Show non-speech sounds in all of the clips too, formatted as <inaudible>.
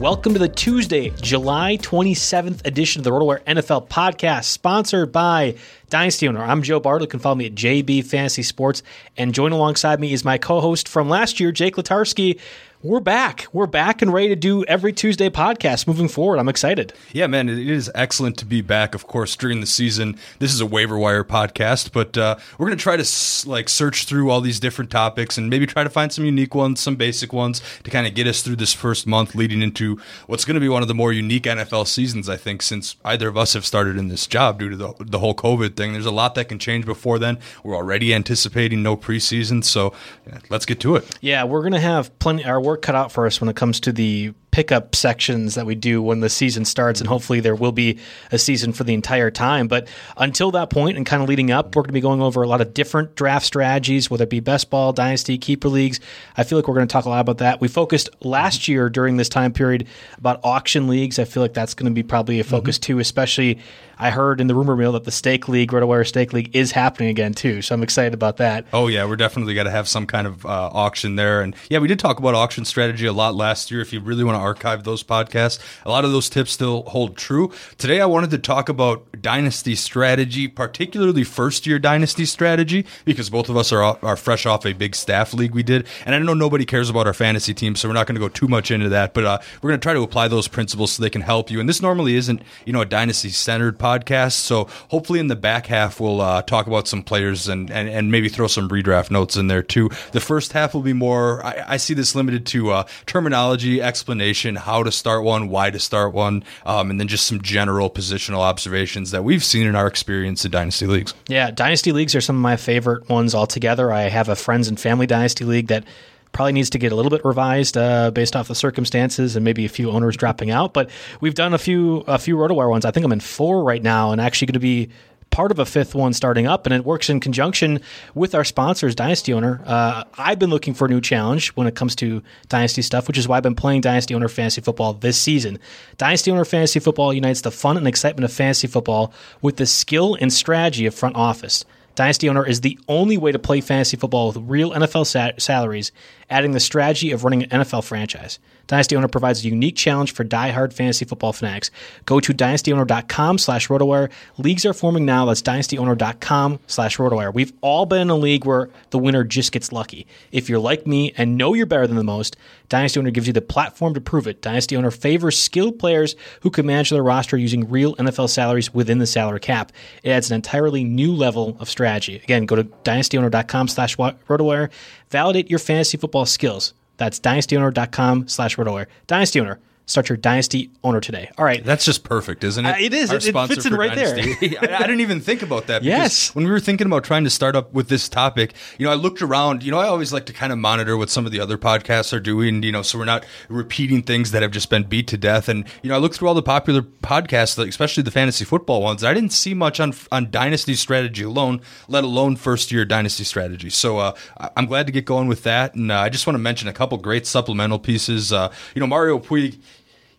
Welcome to the Tuesday, July 27th edition of the RotoWire NFL podcast, sponsored by Dynasty Owner. I'm Joe Bartel. You can follow me at JB Fantasy Sports. And join alongside me is my co host from last year, Jake Letarski we're back. We're back and ready to do every Tuesday podcast moving forward. I'm excited. Yeah, man, it is excellent to be back. Of course, during the season, this is a waiver wire podcast, but uh, we're going to try to like search through all these different topics and maybe try to find some unique ones, some basic ones to kind of get us through this first month, leading into what's going to be one of the more unique NFL seasons, I think, since either of us have started in this job due to the, the whole COVID thing. There's a lot that can change before then. We're already anticipating no preseason, so yeah, let's get to it. Yeah, we're going to have plenty. Our work cut out for us when it comes to the pickup sections that we do when the season starts, and hopefully there will be a season for the entire time. But until that point and kind of leading up, we're going to be going over a lot of different draft strategies, whether it be best ball, dynasty, keeper leagues. I feel like we're going to talk a lot about that. We focused last year during this time period about auction leagues. I feel like that's going to be probably a focus mm-hmm. too, especially. I heard in the rumor mill that the Stake League, RotoWire Stake League, is happening again too. So I'm excited about that. Oh yeah, we're definitely got to have some kind of uh, auction there. And yeah, we did talk about auction strategy a lot last year. If you really want to archive those podcasts. A lot of those tips still hold true. Today, I wanted to talk about dynasty strategy, particularly first year dynasty strategy, because both of us are, are fresh off a big staff league we did. And I know nobody cares about our fantasy team, so we're not going to go too much into that, but uh, we're going to try to apply those principles so they can help you. And this normally isn't, you know, a dynasty centered podcast. So hopefully in the back half, we'll uh, talk about some players and, and, and maybe throw some redraft notes in there too. The first half will be more, I, I see this limited to uh, terminology, explanation, how to start one, why to start one, um, and then just some general positional observations that we've seen in our experience in dynasty leagues. Yeah, dynasty leagues are some of my favorite ones altogether. I have a friends and family dynasty league that probably needs to get a little bit revised uh, based off the circumstances and maybe a few owners dropping out. But we've done a few a few RotoWire ones. I think I'm in four right now, and actually going to be part of a fifth one starting up, and it works in conjunction with our sponsors, Dynasty Owner. Uh, I've been looking for a new challenge when it comes to Dynasty stuff, which is why I've been playing Dynasty Owner Fantasy Football this season. Dynasty Owner Fantasy Football unites the fun and excitement of fantasy football with the skill and strategy of front office. Dynasty Owner is the only way to play fantasy football with real NFL sa- salaries, adding the strategy of running an NFL franchise. Dynasty Owner provides a unique challenge for die-hard fantasy football fanatics. Go to dynastyowner.com slash rotowire. Leagues are forming now. That's dynastyowner.com slash rotowire. We've all been in a league where the winner just gets lucky. If you're like me and know you're better than the most, Dynasty Owner gives you the platform to prove it. Dynasty Owner favors skilled players who can manage their roster using real NFL salaries within the salary cap. It adds an entirely new level of strategy. Again, go to dynastyowner.com slash rotowire. Validate your fantasy football skills. That's dynastyowner.com slash rotowire. Dynasty Owner. Start your Dynasty owner today. All right. That's just perfect, isn't it? Uh, it is. Our It- it fits in right there. <laughs> I, I didn't even think about that. Yes. When we were thinking about trying to start up with this topic, you know, I looked around. You know, I always like to kind of monitor what some of the other podcasts are doing. You know, so we're not repeating things that have just been beat to death. And you know, I looked through all the popular podcasts, like, especially the fantasy football ones. I didn't see much on on dynasty strategy alone, let alone first year dynasty strategy. So uh, I'm glad to get going with that. And uh, I just want to mention a couple great supplemental pieces. Uh, you know, Mario Puig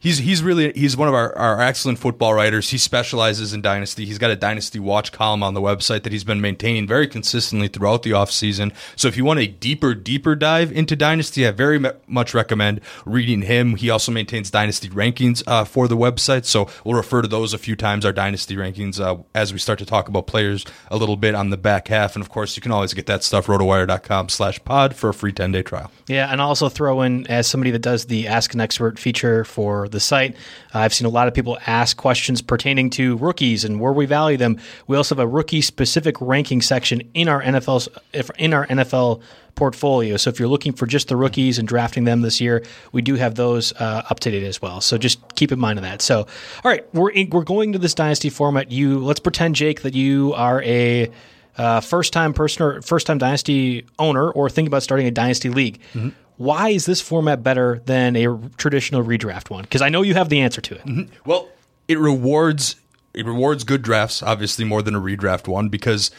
he's he's really he's one of our, our excellent football writers. He specializes in dynasty. He's got a dynasty watch column on the website that he's been maintaining very consistently throughout the offseason. So if you want a deeper deeper dive into dynasty, I very much recommend reading him. He also maintains dynasty rankings uh, for the website. So we'll refer to those a few times our dynasty rankings uh, as we start to talk about players a little bit on the back half. And of course, you can always get that stuff rotowire.com/pod for a free 10-day trial. Yeah, and I'll also throw in as somebody that does the Ask an Expert feature for the site. Uh, I've seen a lot of people ask questions pertaining to rookies and where we value them. We also have a rookie specific ranking section in our NFL in our NFL portfolio. So if you're looking for just the rookies and drafting them this year, we do have those uh, up to date as well. So just keep in mind of that. So all right, we're in, we're going to this dynasty format. You let's pretend Jake that you are a uh, first time person or first time dynasty owner or thinking about starting a dynasty league. Why is this format better than a traditional redraft one? Because I know you have the answer to it. Well, it rewards it rewards good drafts, obviously more than a redraft one, because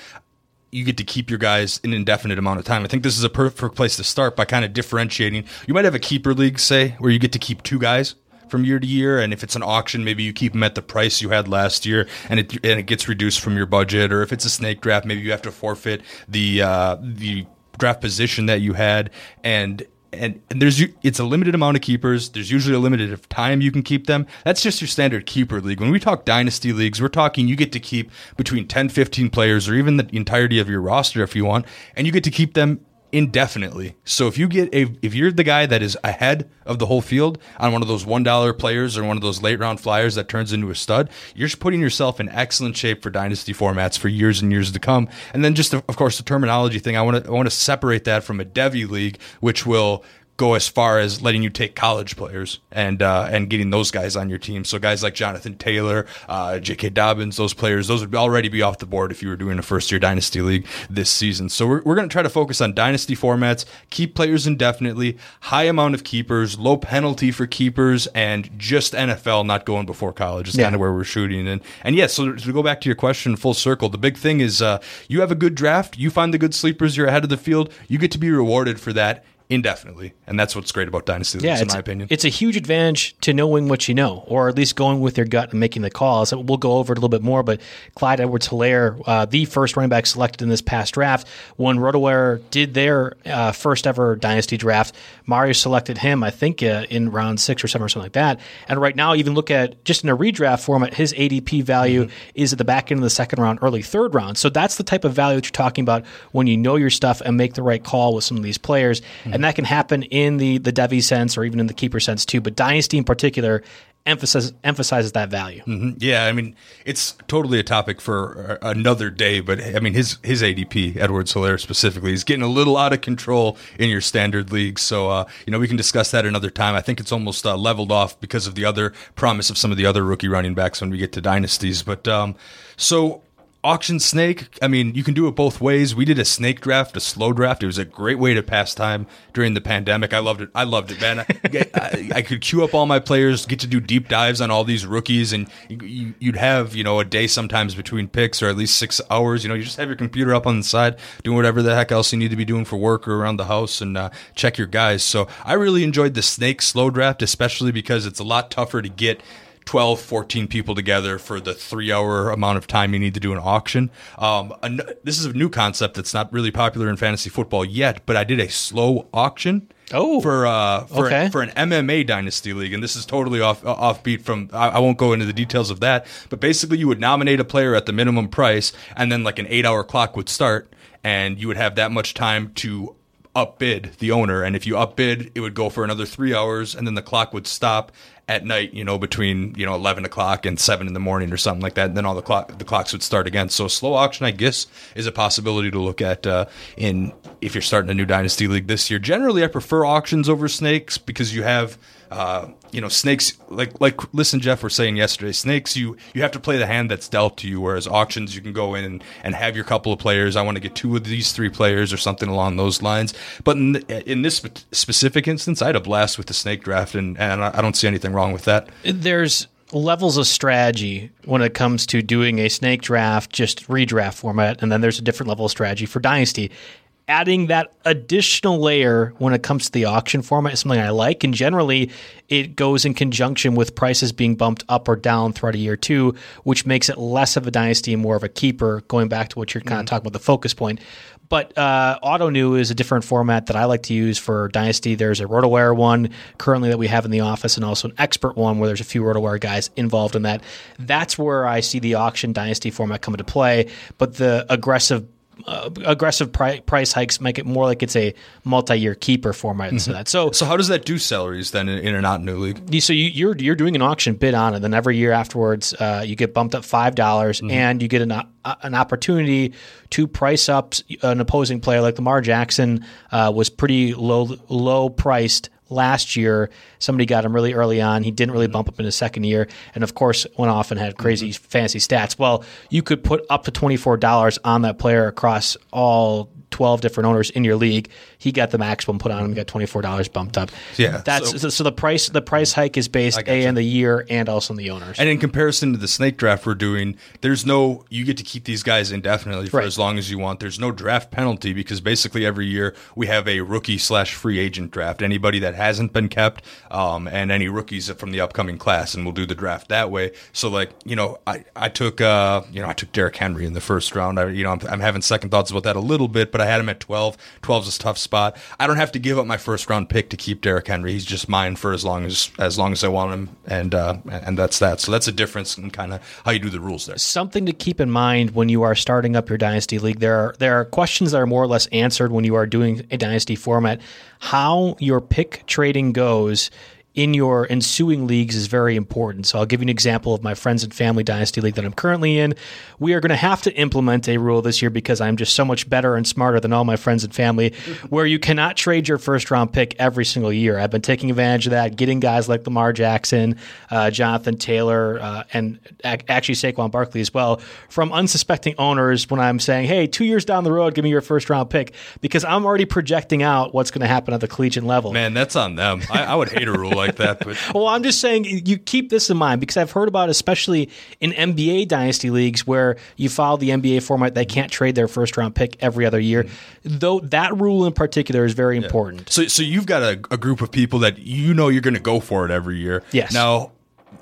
you get to keep your guys an indefinite amount of time. I think this is a perfect place to start by kind of differentiating. You might have a keeper league, say, where you get to keep two guys from year to year, and if it's an auction, maybe you keep them at the price you had last year, and it and it gets reduced from your budget. Or if it's a snake draft, maybe you have to forfeit the uh, the draft position that you had, and and, and there's it's a limited amount of keepers. There's usually a limited of time you can keep them. That's just your standard keeper league. When we talk dynasty leagues, we're talking you get to keep between 10, 15 players or even the entirety of your roster if you want, and you get to keep them indefinitely. So if you get a if you're the guy that is ahead of the whole field on one of those one dollar players or one of those late round flyers that turns into a stud, you're just putting yourself in excellent shape for dynasty formats for years and years to come. And then just of course the terminology thing, I want to I want to separate that from a Devy league, which will go as far as letting you take college players and uh, and getting those guys on your team. So guys like Jonathan Taylor, uh, J.K. Dobbins, those players, those would already be off the board if you were doing a first year dynasty league this season. So we're, we're going to try to focus on dynasty formats, keep players indefinitely, high amount of keepers, low penalty for keepers, and just NFL not going before college is Yeah. kind of where we're shooting. And and yes, so to go back to your question, full circle, the big thing is uh, you have a good draft, you find the good sleepers, you're ahead of the field, you get to be rewarded for that indefinitely, and that's what's great about dynasty leagues, in it's, my opinion. it's a huge advantage to knowing what you know, or at least going with your gut and making the calls. We'll go over it a little bit more, but Clyde Edwards Helaire, uh, the first running back selected in this past draft, when RotoWire did their uh, first ever dynasty draft, Mario selected him, I think, uh, in round six or seven or something like that. And right now, even look at just in a redraft format, his ADP value is at the back end of the second round, early third round. So that's the type of value that you're talking about when you know your stuff and make the right call with some of these players. And that can happen in the the Devy sense or even in the keeper sense too. But dynasty in particular emphasizes emphasizes that value. Yeah, I mean, it's totally a topic for uh, another day. But I mean, his his ADP, Edwards Helaire specifically, is getting a little out of control in your standard league. So uh, you know, we can discuss that another time. I think it's almost uh, leveled off because of the other promise of some of the other rookie running backs when we get to dynasties. But um, so auction snake. I mean, you can do it both ways. We did a snake draft, a slow draft. It was a great way to pass time during the pandemic. I loved it. I loved it, man. I, <laughs> I, I could queue up all my players, get to do deep dives on all these rookies, and you, you'd have you know a day sometimes between picks, or at least six hours. You know, you just have your computer up on the side, doing whatever the heck else you need to be doing for work or around the house, and uh, check your guys. So I really enjoyed the snake slow draft, especially because it's a lot tougher to get 12, 14 people together for the three hour amount of time you need to do an auction. Um, an- this is a new concept that's not really popular in fantasy football yet, but I did a slow auction. Oh, for uh, for, okay. for an MMA dynasty league, and this is totally off offbeat from. I, I won't go into the details of that, but basically, you would nominate a player at the minimum price, and then like an eight hour clock would start, and you would have that much time to upbid the owner, and if you upbid, it would go for another three hours, and then the clock would stop at night, you know, between you know eleven o'clock and seven in the morning or something like that. And then all the clock the clocks would start again. So slow auction, I guess, is a possibility to look at uh, in if you're starting a new dynasty league this year. Generally, I prefer auctions over snakes because you have. Uh, you know, snakes like like listen, Jeff, were saying yesterday. Snakes, you you have to play the hand that's dealt to you. Whereas auctions, you can go in and, and have your couple of players. I want to get two of these three players or something along those lines. But in, in this spe- specific instance, I had a blast with the snake draft, and and I don't see anything wrong with that. there's levels of strategy when it comes to doing a snake draft, just redraft format, and then there's a different level of strategy for dynasty. Adding that additional layer when it comes to the auction format is something I like, and generally it goes in conjunction with prices being bumped up or down throughout a year too, which makes it less of a dynasty and more of a keeper. Going back to what you're kind of talking about, the focus point. But uh, Ottoneu is a different format that I like to use for Dynasty. There's a RotoWire one currently that we have in the office, and also an expert one where there's a few RotoWire guys involved in that. That's where I see the auction Dynasty format come into play. But the aggressive uh, aggressive pri- price hikes make it more like it's a multi-year keeper format instead of that. So, So how does that do salaries then in, in a Ottoneu league? you- so you, you're you're doing an auction bid on it, then every year afterwards, uh, you get bumped up five dollars, and you get an o- an opportunity to price up an opposing player. Like Lamar Jackson uh, was pretty low low priced last year. Somebody got him really early on. He didn't really bump up in his second year, and of course went off and had crazy mm-hmm. fancy stats. Well, you could put up to twenty four dollars on that player across all. 12 different owners in your league. He got the maximum put on him, got $24 bumped up. Yeah, That's so- so, so the price the price hike is based a in the year and also in the owners. And in comparison to the snake draft we're doing, there's no you get to keep these guys indefinitely for Right. as long as you want. There's no draft penalty because basically every year we have a rookie slash free agent draft. Anybody that hasn't been kept, um, and any rookies from the upcoming class, and we'll do the draft that way. So like you know, I I took uh you know I took Derrick Henry in the first round. I you know I'm, I'm having second thoughts about that a little bit, but I had him at 12. 12 is a tough spot. I don't have to give up my first round pick to keep Derrick Henry. He's just mine for as long as as long as I want him, and uh, and that's that. So that's a difference in kind of how you do the rules there. something to keep in mind when you are starting up your dynasty league. There are there are questions that are more or less answered when you are doing a dynasty format. How your pick trading goes in your ensuing leagues is very important. So I'll give you an example of my friends and family dynasty league that I'm currently in. We are going to have to implement a rule this year because I'm just so much better and smarter than all my friends and family <laughs> where you cannot trade your first round pick every single year. I've been taking advantage of that, getting guys like Lamar Jackson, uh, Jonathan Taylor, uh, and ac- actually Saquon Barkley as well from unsuspecting owners when I'm saying, hey, two years down the road, give me your first round pick because I'm already projecting out what's going to happen at the collegiate level. Man, that's on them. I, I would hate a rule like that, but <laughs> Well, I'm just saying you keep this in mind because I've heard about, especially in NBA dynasty leagues, where you follow the NBA format, they can't trade their first round pick every other year. Mm-hmm. Though that rule in particular is very important. so so you've got a, a group of people that you know you're going to go for it every year. Yes. Now.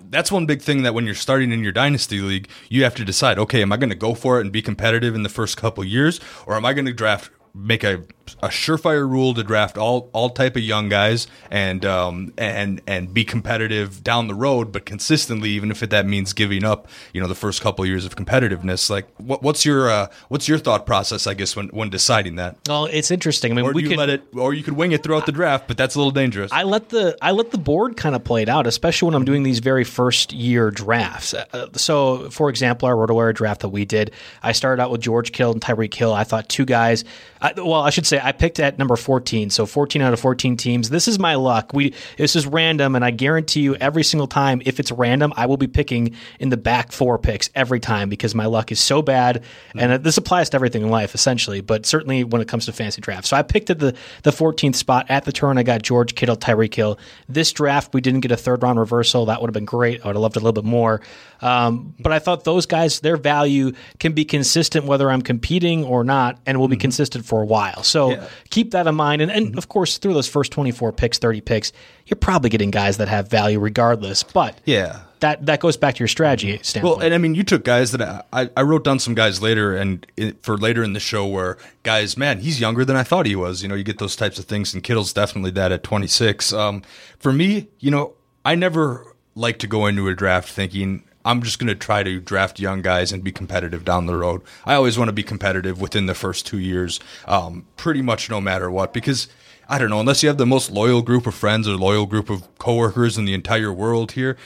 That's one big thing that when you're starting in your dynasty league, you have to decide. Okay, am I going to go for it and be competitive in the first couple years, or am I going to draft, make a a surefire rule to draft all all type of young guys and um and and be competitive down the road, but consistently, even if it, that means giving up, you know, the first couple years of competitiveness. Like, what, what's your uh, what's your thought process? I guess when when deciding that. Well, it's interesting. I mean, Or we you could let it, or you could wing it throughout the draft, but that's a little dangerous. I let the I let the board kind of play it out, especially when I'm doing these very first year drafts. Uh, so, for example, our RotoWire draft that we did, I started out with George Kittle and Tyreek Hill. I thought two guys I, well, I should say I picked at number 14, so 14 out of 14 teams. This is my luck. We this is random, and I guarantee you, every single time, if it's random, I will be picking in the back four picks every time because my luck is so bad. Mm-hmm. And uh, this applies to everything in life, essentially, but certainly when it comes to fantasy drafts. So I picked at the the 14th spot at the turn. I got George Kittle, Tyreek Hill. This draft, we didn't get a third round reversal. That would have been great. I would have loved a little bit more. Um, but I thought those guys, their value can be consistent whether I'm competing or not, and will be Mm-hmm. consistent for a while. So keep that in mind. And, Mm-hmm. of course, through those first 24 picks, 30 picks, you're probably getting guys that have value regardless. But Yeah. that that goes back to your strategy standpoint. Well, and I mean, you took guys that I, I- I wrote down some guys later and it, for later in the show where guys, man, he's younger than I thought he was. You know, you get those types of things, and Kittle's definitely that at 26. Um, for me, you know, I never like to go into a draft thinking I'm just going to try to draft young guys and be competitive down the road. I always want to be competitive within the first two years, um, pretty much no matter what, because. I don't know, unless you have the most loyal group of friends or loyal group of coworkers in the entire world here,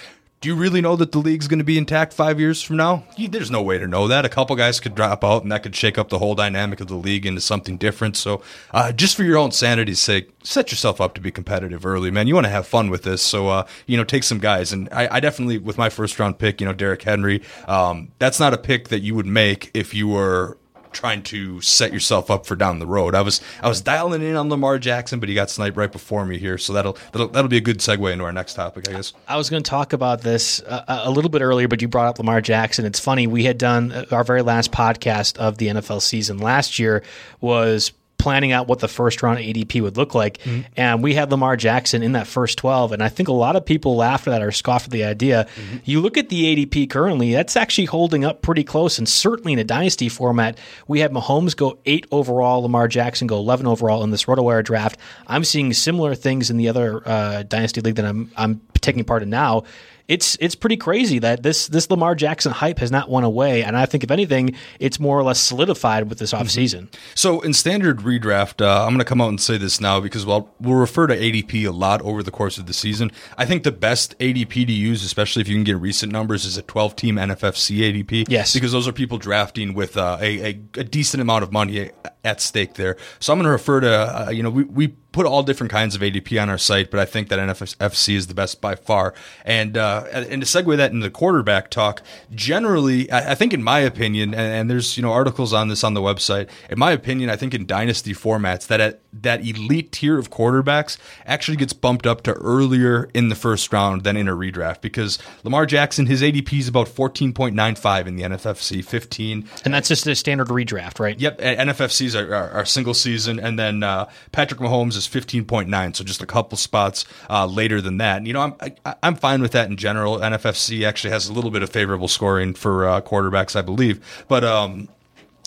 do you really know that the league's going to be intact five years from now? There's no way to know that. A couple guys could drop out, and that could shake up the whole dynamic of the league into something different. So, uh, just for your own sanity's sake, set yourself up to be competitive early, man. You want to have fun with this, so uh, you know, take some guys. And I, I definitely, with my first round pick, you know, Derrick Henry, um, that's not a pick that you would make if you were trying to set yourself up for down the road. I was I was dialing in on Lamar Jackson, but he got sniped right before me here, so that'll that'll, that'll be a good segue into our next topic, I guess. I was going to talk about this uh, a little bit earlier, but you brought up Lamar Jackson. It's funny we had done uh, our very last podcast of the NFL season last year was planning out what the first round ADP would look like, and we had Lamar Jackson in that first twelve. And I think a lot of people laughed at that or scoffed at the idea. You look at the ADP currently; that's actually holding up pretty close, and certainly in a dynasty format, we had Mahomes go eight overall, Lamar Jackson go eleven overall in this RotoWire draft. I'm seeing similar things in the other uh, dynasty league that I'm I'm taking part in now. It's it's pretty crazy that this this Lamar Jackson hype has not won away, and I think if anything, it's more or less solidified with this offseason. So in standard redraft, uh, I'm going to come out and say this now because we'll, we'll refer to ADP a lot over the course of the season. I think the best ADP to use, especially if you can get recent numbers, is a 12 team NFFC ADP. Yes. Because those are people drafting with uh, a, a, a decent amount of money at stake there. So I'm going to refer to, uh, you know, we, we put all different kinds of ADP on our site, but I think that NFFC is the best by far. And uh, and to segue that into the quarterback talk, generally, I, I think in my opinion, and, and there's you know articles on this on the website. In my opinion, I think in dynasty formats that at, that elite tier of quarterbacks actually gets bumped up to earlier in the first round than in a redraft because Lamar Jackson, his ADP is about 14.95 in the NFFC, 15 And that's just a standard redraft, right? Yep, NFFCs are, are, are single season, and then uh, Patrick Mahomes is point nine, so just a couple spots uh, later than that. And, you know, I'm I, I'm fine with that in general. NFFC actually has a little bit of favorable scoring for uh, quarterbacks, I believe, but um,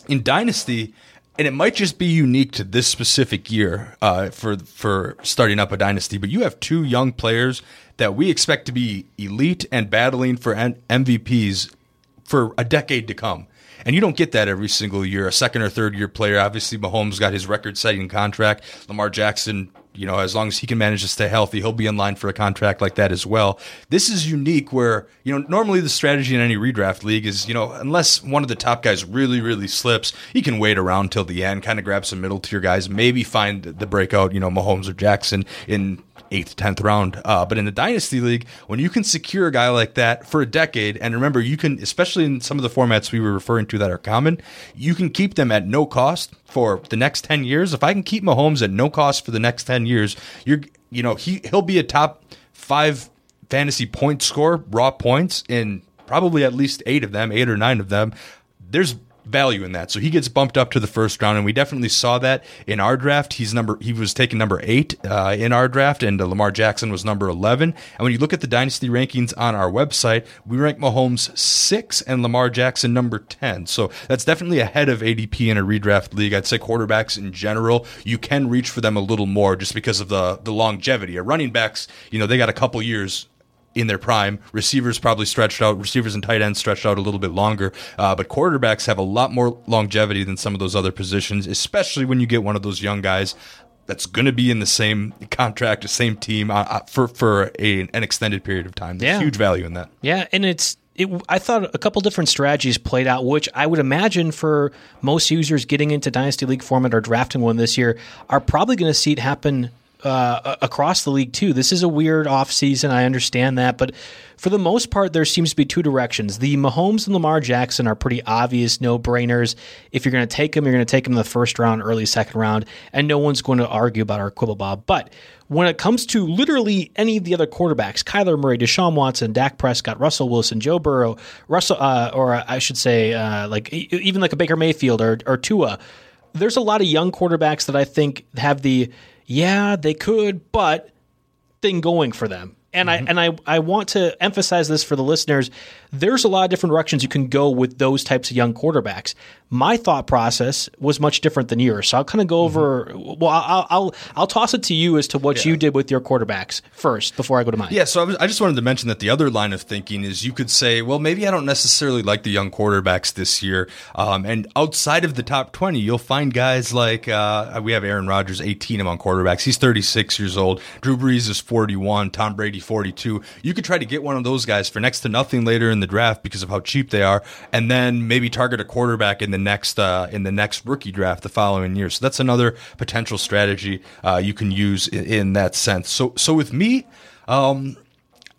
in Dynasty. And it might just be unique to this specific year uh, for for starting up a dynasty. But you have two young players that we expect to be elite and battling for MVPs for a decade to come. And you don't get that every single year. A second or third year player, obviously Mahomes got his record setting contract. Lamar Jackson, you know, as long as he can manage to stay healthy, he'll be in line for a contract like that as well. This is unique where, you know, normally the strategy in any redraft league is, you know, unless one of the top guys really, really slips, he can wait around till the end, kind of grab some middle tier guys, maybe find the breakout, you know, Mahomes or Jackson in eighth, tenth round. Uh, but in the dynasty league, when you can secure a guy like that for a decade, and remember, you can, especially in some of the formats we were referring to that are common, you can keep them at no cost for the next ten years. If I can keep Mahomes at no cost for the next ten years, you're, you know, he he'll be a top five fantasy point score, raw points in probably at least eight of them, eight or nine of them. There's value in that. So he gets bumped up to the first round, and we definitely saw that in our draft. He's number he was taken number eight uh, in our draft, and uh, Lamar Jackson was number eleven. And when you look at the dynasty rankings on our website, we rank Mahomes six and Lamar Jackson number ten. So that's definitely ahead of ADP in a redraft league. I'd say quarterbacks in general, you can reach for them a little more just because of the the longevity. A running backs, you know, they got a couple years in their prime. Receivers probably stretched out. Receivers and tight ends stretched out a little bit longer. Uh, but quarterbacks have a lot more longevity than some of those other positions, especially when you get one of those young guys that's going to be in the same contract, the same team uh, uh, for for a, an extended period of time. There's Yeah. huge value in that. Yeah, and it's it, I thought a couple different strategies played out, which I would imagine for most users getting into Dynasty League format or drafting one this year are probably going to see it happen uh, across the league too. This is a weird off season. I understand that, but for the most part, there seems to be two directions. The Mahomes and Lamar Jackson are pretty obvious no brainers. If you're going to take them, you're going to take them in the first round, early second round, and no one's going to argue about our quibble bob. But when it comes to literally any of the other quarterbacks, Kyler Murray, Deshaun Watson, Dak Prescott, Russell Wilson, Joe Burrow, Russell, uh, or I should say, uh, like even like a Baker Mayfield or, or Tua, there's a lot of young quarterbacks that I think have the yeah, they could, but thing going for them. And mm-hmm. I and I, I want to emphasize this for the listeners. There's a lot of different directions you can go with those types of young quarterbacks my thought process was much different than yours. So I'll kind of go over. Mm-hmm. Well, I'll, I'll, I'll toss it to you as to what yeah. you did with your quarterbacks first before I go to mine. Yeah. So I, was, I, just wanted to mention that the other line of thinking is you could say, well, maybe I don't necessarily like the young quarterbacks this year. Um, and outside of the top twenty, you'll find guys like uh, we have Aaron Rodgers, eighteen among quarterbacks. He's thirty six years old. Drew Brees is forty one. Tom Brady forty two. You could try to get one of those guys for next to nothing later in the draft because of how cheap they are, and then maybe target a quarterback in the the next uh, in the next rookie draft the following year. So that's another potential strategy uh, you can use in, in, that sense. So so with me. Um,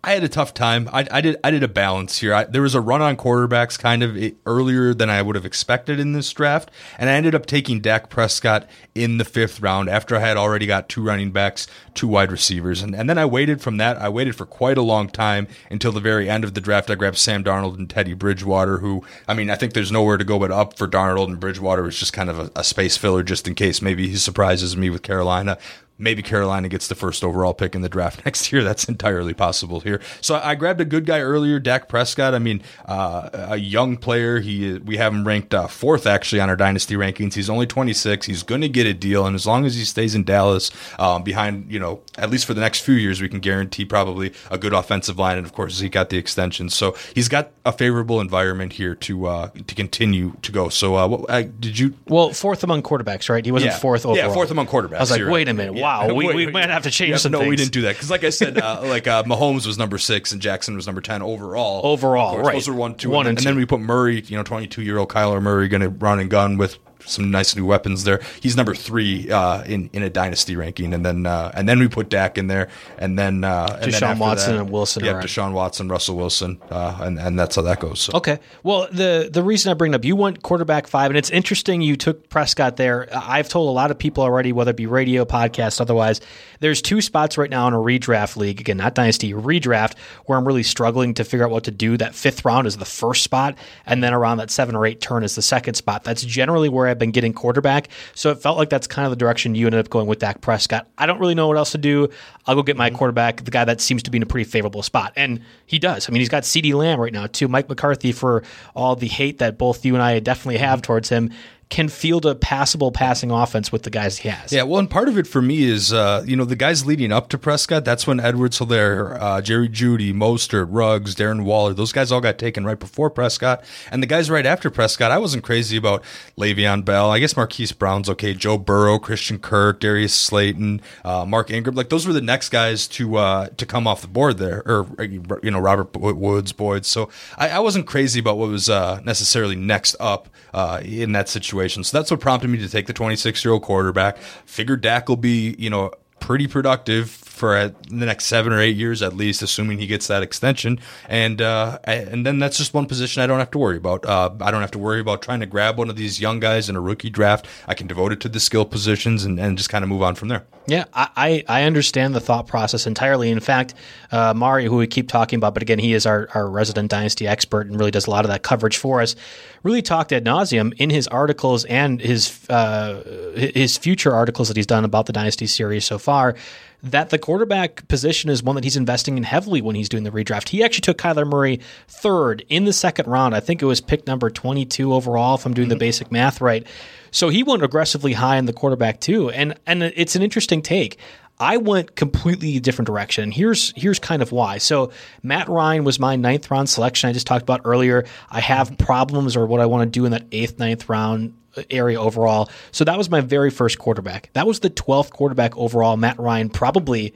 I had a tough time. I, I, did I did a balance here. I, there was a run on quarterbacks kind of eh, earlier than I would have expected in this draft, and I ended up taking Dak Prescott in the fifth round after I had already got two running backs, two wide receivers, and and then I waited from that. I waited for quite a long time until the very end of the draft. I grabbed Sam Darnold and Teddy Bridgewater, who I mean I think there's nowhere to go but up for Darnold and Bridgewater was just kind of a, a space filler just in case maybe he surprises me with Carolina maybe Carolina gets the first overall pick in the draft <laughs> next year. That's entirely possible here. So I grabbed a good guy earlier, Dak Prescott. I mean, uh, a young player. He we have him ranked uh, fourth actually on our dynasty rankings. He's only 26. He's going to get a deal, and as long as he stays in Dallas, um, behind you know at least for the next few years, we can guarantee probably a good offensive line. And of course, he got the extension, so he's got a favorable environment here to uh, to continue to go. So uh, what, did you? Well, fourth among quarterbacks, right? He wasn't yeah. fourth overall. Yeah, fourth among quarterbacks. I was like, wait a minute. Yeah wow, we, we might have to change yeah, some no, things. we didn't do that because, like I said, uh, like uh, Mahomes was number six and Jackson was number ten overall. Overall, course, right? Those are one, two, one and, and, and then we put Murray, you know, twenty-two year old Kyler Murray, going to run and gun with some nice new weapons there. He's number three uh, in in a dynasty ranking, and then uh, and then we put Dak in there, and then uh, and Deshaun then Watson that, and Wilson. Yeah, Deshaun Watson, Russell Wilson, uh, and and that's how that goes. So. Okay, well the the reason I bring it up, you went quarterback five, and it's interesting you took Prescott there. I've told a lot of people already, whether it be radio, podcast, otherwise, there's two spots right now in a redraft league. Again, not dynasty redraft, where I'm really struggling to figure out what to do. That fifth round is the first spot, and then around that seven or eight turn is the second spot. That's generally where I've been getting quarterback. So it felt like that's kind of the direction you ended up going with Dak Prescott. I don't really know what else to do. I'll go get my mm-hmm. quarterback, the guy that seems to be in a pretty favorable spot. And he does. I mean, he's got CeeDee Lamb right now, too. Mike McCarthy, for all the hate that both you and I definitely have towards him, can field a passable passing offense with the guys he has. Yeah, well, and part of it for me is, uh, you know, the guys leading up to Prescott, that's when Edwards Helaire, uh, Jerry Jeudy, Mostert, Ruggs, Darren Waller, those guys all got taken right before Prescott. And the guys right after Prescott, I wasn't crazy about Le'Veon Bell. I guess Marquise Brown's okay. Joe Burrow, Christian Kirk, Darius Slayton, uh, Mark Ingram. Like, those were the next guys to uh, to come off the board there, or, you know, Robert Woods, Boyd. So I, I wasn't crazy about what was uh, necessarily next up uh, in that situation. So that's what prompted me to take the 26 year old quarterback. Figured Dak will be, you know, pretty productive for the next seven or eight years at least, assuming he gets that extension. And uh, and then that's just one position I don't have to worry about. Uh, I don't have to worry about trying to grab one of these young guys in a rookie draft. I can devote it to the skill positions and, and just kind of move on from there. Yeah, I, I understand the thought process entirely. In fact, uh, Mari, who we keep talking about, but again, he is our, our resident dynasty expert and really does a lot of that coverage for us, really talked ad nauseum in his articles and his uh, his future articles that he's done about the dynasty series so far that the quarterback position is one that he's investing in heavily when he's doing the redraft. He actually took Kyler Murray third in the second round. I think it was pick number 22 overall, if I'm doing mm-hmm. the basic math right. So he went aggressively high in the quarterback too. And, and it's an interesting take. I went completely different direction. Here's here's kind of why. So Matt Ryan was my ninth round selection I just talked about earlier. I have problems or what I want to do in that eighth, ninth round uh, area overall. So that was my very first quarterback. That was the 12th quarterback overall. Matt Ryan probably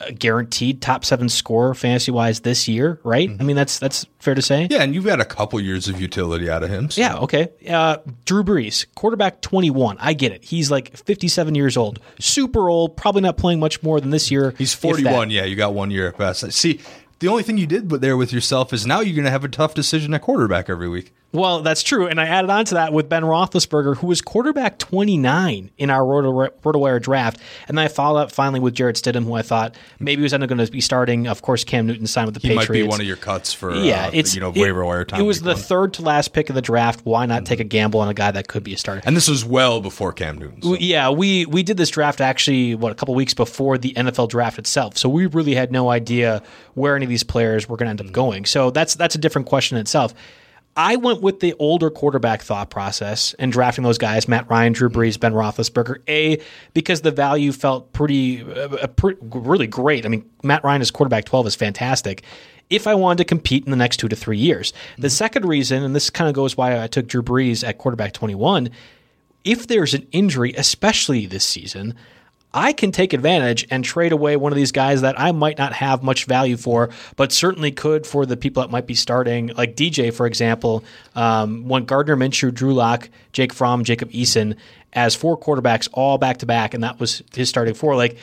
a guaranteed top seven score fantasy wise this year, right? I mean, that's that's fair to say. Yeah, and you've had a couple years of utility out of him. so- Yeah, okay. Uh, Drew Brees, quarterback 21. I get it. He's like 57 years old. Super old, probably not playing much more than this year. He's 41. Yeah, you got one year at best. See, the only thing you did there with yourself is now you're going to have a tough decision at quarterback every week. Well, that's true. And I added on to that with Ben Roethlisberger, who was quarterback 29 in our Roto- RotoWire draft. And then I followed up finally with Jarrett Stidham, who I thought maybe was going to be starting. Of course, Cam Newton signed with the He Patriots. might be one of your cuts for yeah, uh, it's you know it- waiver wire time. It was the one. third to last pick of the draft. Why not take a gamble on a guy that could be a starter? and this was well before Cam Newton. so- Yeah, we we did this draft actually what a couple weeks before the NFL draft itself. So we really had no idea where any of these players were going to end up going. So that's that's a different question in itself. I went with the older quarterback thought process and drafting those guys: Matt Ryan, Drew mm-hmm. Brees, Ben Roethlisberger. A because the value felt pretty, uh, uh, pre- really great. I mean, Matt Ryan as quarterback twelve is fantastic. If I wanted to compete in the next two to three years, the mm-hmm. second reason, and this kind of goes why I took Drew Brees at quarterback twenty one if there's an injury, especially this season, I can take advantage and trade away one of these guys that I might not have much value for, but certainly could for the people that might be starting, like DJ, for example. Um, when Gardner Minshew, Drew Lock, Jake Fromm, Jacob Eason as four quarterbacks all back to back, and that was his starting four. Like,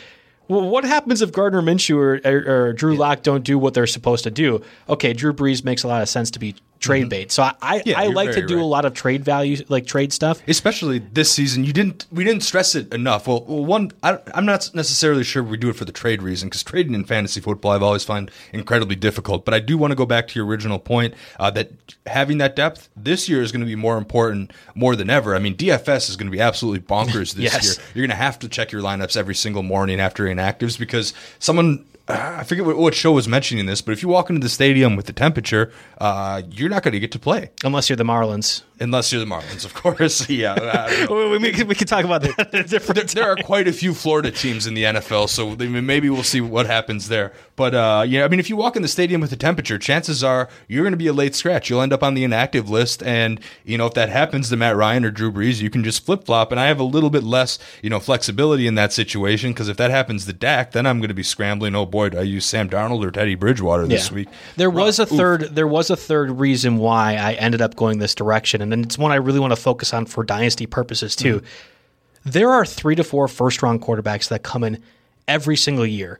well, what happens if Gardner Minshew or, or, or Drew Lock don't do what they're supposed to do? Okay, Drew Brees makes a lot of sense to be trade bait. So I, I, Yeah, I like to do a lot of trade value, like trade stuff. especially this season you didn't we didn't stress it enough well, well one I, i'm not necessarily sure we do it for the trade reason because trading in fantasy football i've always found incredibly difficult but i do want to go back to your original point uh, that having that depth this year is going to be more important more than ever i mean dfs is going to be absolutely bonkers <laughs> this Yes. year you're going to have to check your lineups every single morning after inactives because someone I forget what, what show was mentioning this, but if you walk into the stadium with the temperature, uh, you're not going to get to play Unless you're the Marlins. Unless you're the Marlins, of course. <laughs> yeah, I don't know. we, we, can- we can talk about that at a different there, there are quite a few Florida teams in the NFL, so maybe we'll see what happens there. But uh, yeah, I mean, if you walk in the stadium with the temperature, chances are you're going to be a late scratch. You'll end up on the inactive list, and you know if that happens to Matt Ryan or Drew Brees, you can just flip flop. And I have a little bit less, you know, flexibility in that situation because if that happens to Dak, then I'm going to be scrambling. Oh boy, do I use Sam Darnold or Teddy Bridgewater this Yeah. week? There was a Oof. third. There was a third reason why I ended up going this direction, and then it's one I really want to focus on for dynasty purposes too. Mm-hmm. There are three to four first round quarterbacks that come in every single year.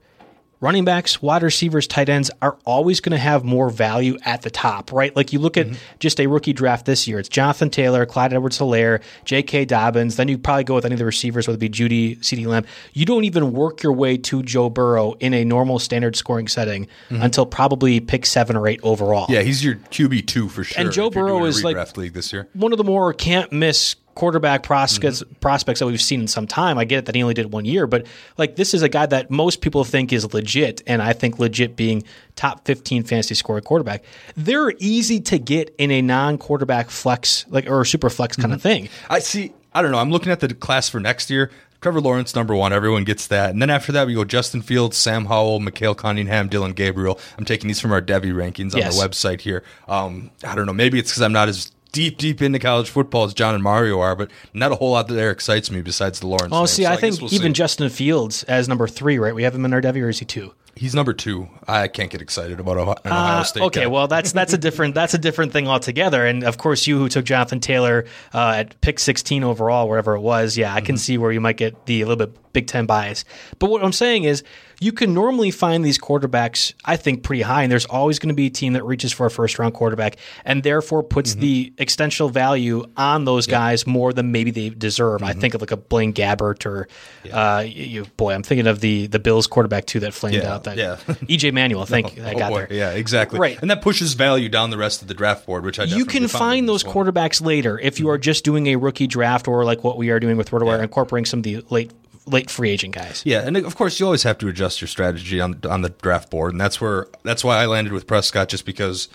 Running backs, wide receivers, tight ends are always going to have more value at the top, right? Like you look at mm-hmm. just a rookie draft this year, it's Jonathan Taylor, Clyde Edwards Helaire, J.K. Dobbins. Then you probably go with any of the receivers, whether it be Jeudy, CeeDee Lamb. You don't even work your way to Joe Burrow in a normal standard scoring setting mm-hmm. until probably pick seven or eight overall. Yeah, he's your QB two for sure. And Joe Burrow is like- league this year. one of the more can't miss quarterback prospects prospects that we've seen in some time. I get it that he only did one year, but like this is a guy that most people think is legit, and I think legit being top fifteen fantasy scoring quarterback. They're easy to get in a non quarterback flex like or super flex kind of thing. I see. I don't know. I'm looking at the class for next year. Trevor Lawrence, number one. Everyone gets that. And then after that, we go Justin Fields, Sam Howell, Mikhail Cunningham, Dillon Gabriel. I'm taking these from our Devy rankings on Yes. the website here. Um, I don't know. Maybe it's because I'm not as deep, deep into college football as John and Mario are, but not a whole lot there excites me besides the Lawrence. Oh, name. see, So I, guess think we'll even see. Justin Fields as number three, right? We have him in our Devy, or is he two? he's number two. I can't get excited about Ohio, Ohio Uh, State. okay, guy. well that's that's a different that's a different thing altogether. And of course, you who took Jonathan Taylor uh, at pick 16 overall, wherever it was, yeah, I can see where you might get the a little bit Big Ten bias. But what I'm saying is, you can normally find these quarterbacks, I think, pretty high, and there's always going to be a team that reaches for a first round quarterback, and therefore puts mm-hmm. the extensional value on those guys more than maybe they deserve. I mm-hmm. think of like a Blaine Gabbert or, uh, you, boy, I'm thinking of the the Bills quarterback too that flamed Yeah, out. That yeah. <laughs> EJ Manuel, thank you, I oh, oh, got boy. there. Yeah, exactly. Right. And that pushes value down the rest of the draft board, which I you can find those quarterbacks later if you mm-hmm. are just doing a rookie draft or like what we are doing with RotoWire, incorporating some of the late late free agent guys. Yeah, and of course you always have to adjust your strategy on on the draft board, and that's where that's why I landed with Prescott, just because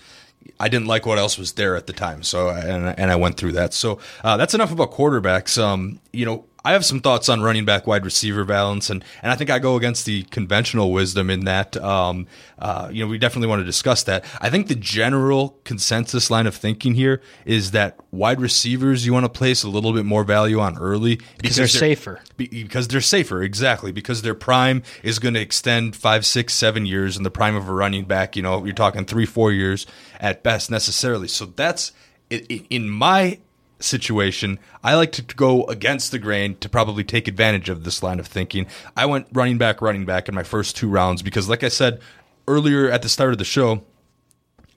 I didn't like what else was there at the time. So and and I went through that. So uh, that's enough about quarterbacks. Um, you know. I have some thoughts on running back wide receiver balance, and, and I think I go against the conventional wisdom in that, um, uh, you know, we definitely want to discuss that. I think the general consensus line of thinking here is that wide receivers you want to place a little bit more value on early because they're, safer. Because they're safer, exactly. Because their prime is going to extend five, six, seven years, and the prime of a running back, you know, you're talking three, four years at best necessarily. So that's in my situation, I like to go against the grain to probably take advantage of this line of thinking. I went running back, running back in my first two rounds because, like I said earlier at the start of the show,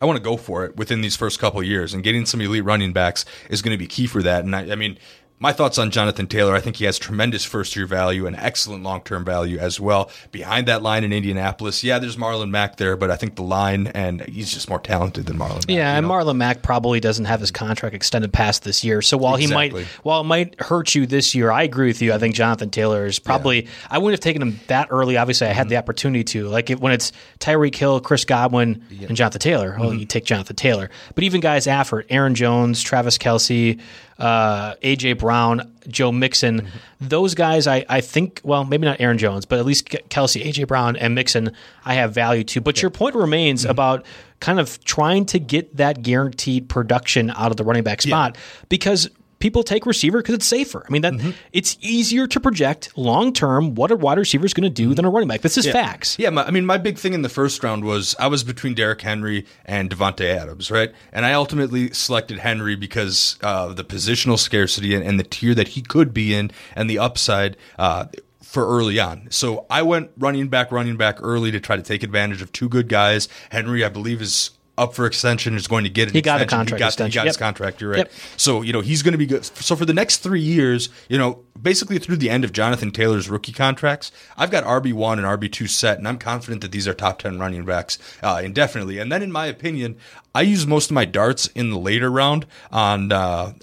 I want to go for it within these first couple years, and getting some elite running backs is going to be key for that. And I, I mean, my thoughts on Jonathan Taylor. I think he has tremendous first year value and excellent long term value as well. Behind that line in Indianapolis, yeah, there's Marlon Mack there, but I think the line and he's just more talented than Marlon. Mack, yeah, and know? Marlon Mack probably doesn't have his contract extended past this year. So while exactly. he might, while it might hurt you this year, I agree with you. I think Jonathan Taylor is probably. Yeah. I wouldn't have taken him that early. Obviously, I had mm-hmm. the opportunity to. Like it, when it's Tyreek Hill, Chris Godwin, yeah. and Jonathan Taylor. Well, mm-hmm. you take Jonathan Taylor. But even guys after Aaron Jones, Travis Kelce uh, AJ Brown, Joe Mixon. Mm-hmm. Those guys, I, I think, well, maybe not Aaron Jones, but at least Kelce, AJ Brown, and Mixon, I have value to. But yeah. your point remains mm-hmm. about kind of trying to get that guaranteed production out of the running back spot yeah. because people take receiver because it's safer. I mean, that mm-hmm. it's easier to project long term what a wide receiver is going to do than a running back. This is yeah. facts. Yeah, my, I mean, my big thing in the first round was I was between Derrick Henry and Davante Adams, right? And I ultimately selected Henry because uh, the positional scarcity and, and, the tier that he could be in and the upside. Uh, for early on. So I went running back, running back early to try to take advantage of two good guys. Henry, I believe, is up for extension is going to get an he got a contract he got, extension. He got yep. his contract. You're right. Yep. So you know he's going to be good. So for the next three years, you know, basically through the end of Jonathan Taylor's rookie contracts, I've got RB one and RB two set, and I'm confident that these are top ten running backs uh, indefinitely. And then, in my opinion, I use most of my darts in the later round on uh,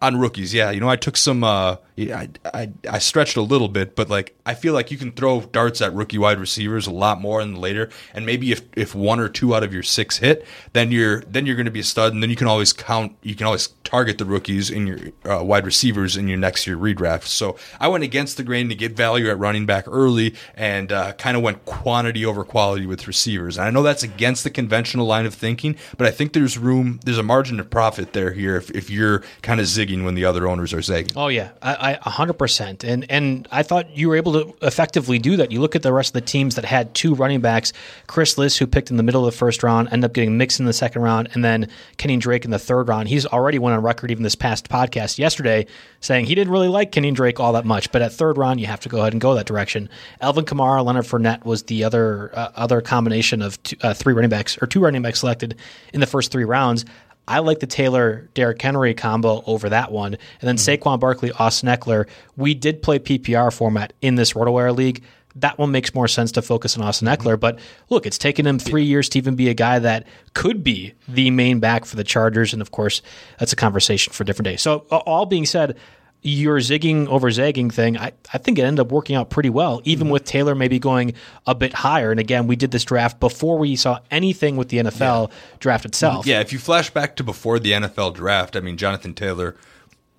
on rookies. Yeah, you know, I took some. Uh, I, I I stretched a little bit, but like I feel like you can throw darts at rookie wide receivers a lot more the later. And maybe if, if one or two out of your six hit, then you're then you're going to be a stud, and then you can always count. You can always target the rookies in your uh, wide receivers in your next year redraft. So I went against the grain to get value at running back early, and uh, kind of went quantity over quality with receivers. And I know that's against the conventional line of thinking, but I think there's room. There's a margin of profit there here if, if you're kind of zigging when the other owners are zagging. Oh yeah, I, hundred percent. And and I thought you were able to effectively do that. You look at the rest of the teams that had two running backs, Chris Liss, who picked in the middle of the first round, ended up getting mixed in the second round, and then Kenny Drake in the third round. He's already went on record even this past podcast yesterday saying he didn't really like Kenny Drake all that much, but at third round you have to go ahead and go that direction. Alvin Kamara, Leonard Fournette was the other uh, other combination of two, uh, three running backs or two running backs selected in the first three rounds. I like the Taylor Derrick Henry combo over that one. And then mm-hmm. Saquon Barkley, Austin Ekeler. We did play PPR format in this RotoWire league. That one makes more sense to focus on Austin. Mm-hmm. But look, it's taken him three years to even be a guy that could be the main back for the Chargers. And of course, that's a conversation for a different day. So, all being said, your zigging over zagging thing, I, I think it ended up working out pretty well, even mm-hmm. with Taylor maybe going a bit higher. And again, we did this draft before we saw anything with the NFL yeah. draft itself. Yeah, if you flash back to before the NFL draft, I mean, Jonathan Taylor,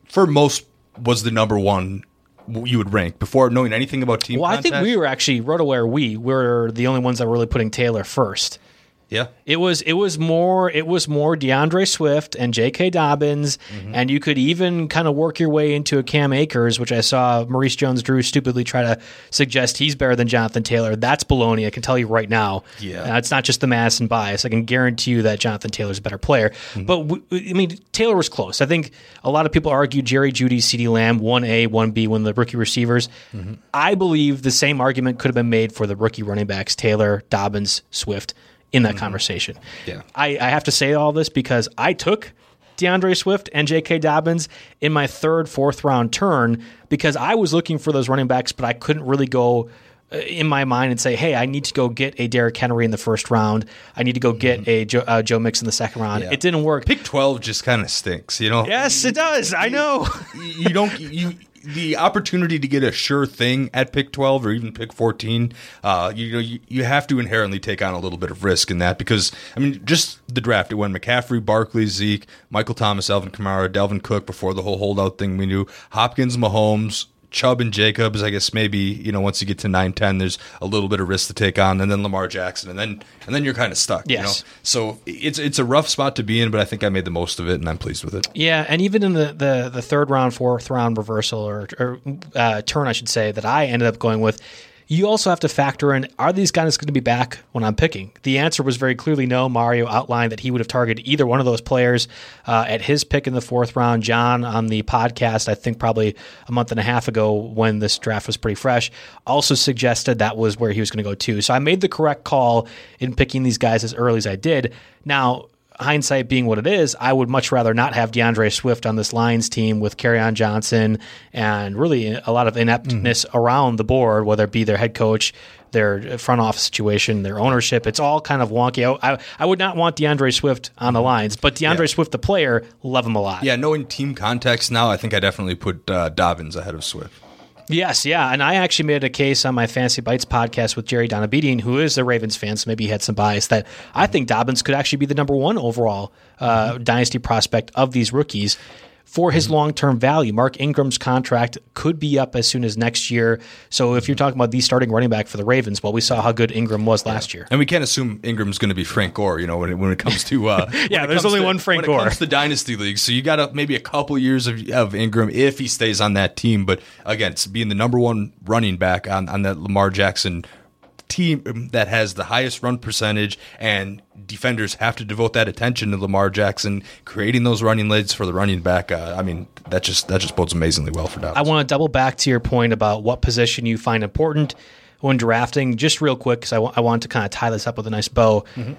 for most, was the number one you would rank before knowing anything about team. Well, I think we were actually RotoWire. We were the only ones that were really putting Taylor first. Yeah. It was it was more it was more D'Andre Swift and J.K. Dobbins, mm-hmm. and you could even kind of work your way into a Cam Akers, which I saw Maurice Jones-Drew stupidly try to suggest he's better than Jonathan Taylor. That's baloney. I can tell you right now. Yeah, uh, it's not just the Madison bias. I can guarantee you that Jonathan Taylor's a better player. Mm-hmm. But w- I mean, Taylor was close. I think a lot of people argue Jerry Jeudy, CeeDee Lamb, one A, one B, one of the rookie receivers. Mm-hmm. I believe the same argument could have been made for the rookie running backs: Taylor, Dobbins, Swift in that mm-hmm. conversation. Yeah. I, I have to say all this because I took D'Andre Swift and J.K. Dobbins in my third, fourth round turn because I was looking for those running backs, but I couldn't really go uh, in my mind and say, hey, I need to go get a Derrick Henry in the first round. I need to go get mm-hmm. a Joe, uh, Joe Mix in the second round. Yeah. It didn't work. Pick 12 just kind of stinks, you know? Yes, it does. I know. you don't, you, the opportunity to get a sure thing at pick 12 or even pick 14, uh, you know, you, you have to inherently take on a little bit of risk in that because, I mean, just the draft, it went McCaffrey, Barkley, Zeke, Michael Thomas, Alvin Kamara, Dalvin Cook before the whole holdout thing we knew, Hopkins, Mahomes, Chubb and Jacobs, I guess maybe you know once you get to nine ten, there's a little bit of risk to take on, and then Lamar Jackson, and then and then you're kind of stuck. Yes. You know? So it's it's a rough spot to be in, but I think I made the most of it, and I'm pleased with it. Yeah, and even in the, the, the third round, fourth round reversal or, or uh, turn, I should say, that I ended up going with, you also have to factor in are these guys going to be back when I'm picking? The answer was very clearly no. Mario outlined that he would have targeted either one of those players uh, at his pick in the fourth round. John on the podcast, I think probably a month and a half ago when this draft was pretty fresh, also suggested that was where he was going to go too. So I made the correct call in picking these guys as early as I did. Now, hindsight being what it is, I would much rather not have D'Andre Swift on this Lions team with on Johnson and really a lot of ineptness mm-hmm. around the board, whether it be their head coach, their front office situation, their ownership. It's all kind of wonky. I, I would not want D'Andre Swift on the mm-hmm. Lions, but DeAndre yeah. Swift, the player, love him a lot. Yeah, knowing team context now, I think I definitely put uh, Dobbins ahead of Swift. Yes, yeah, and I actually made a case on my Fantasy Bites podcast with Jerry Donabedian, who is a Ravens fan, so maybe he had some bias that I think Dobbins could actually be the number one overall uh, mm-hmm. dynasty prospect of these rookies for his mm-hmm. long term value. Mark Ingram's contract could be up as soon as next year. So if you're talking about the starting running back for the Ravens, well, we saw how good Ingram was last year. And we can't assume Ingram's going to be Frank Gore, you know, when it, when it comes to. Uh, <laughs> <laughs> yeah, there's only to, one Frank Gore. When it comes to Dynasty League. So you got maybe a couple years of, of Ingram if he stays on that team. But again, being the number one running back on, on that Lamar Jackson team that has the highest run percentage and defenders have to devote that attention to Lamar Jackson creating those running leads for the running back. Uh, I mean, that just that just bodes amazingly well for Dallas. I want to double back to your point about what position you find important when drafting. Just real quick, because I, w- I want to kind of tie this up with a nice bow. Mm-hmm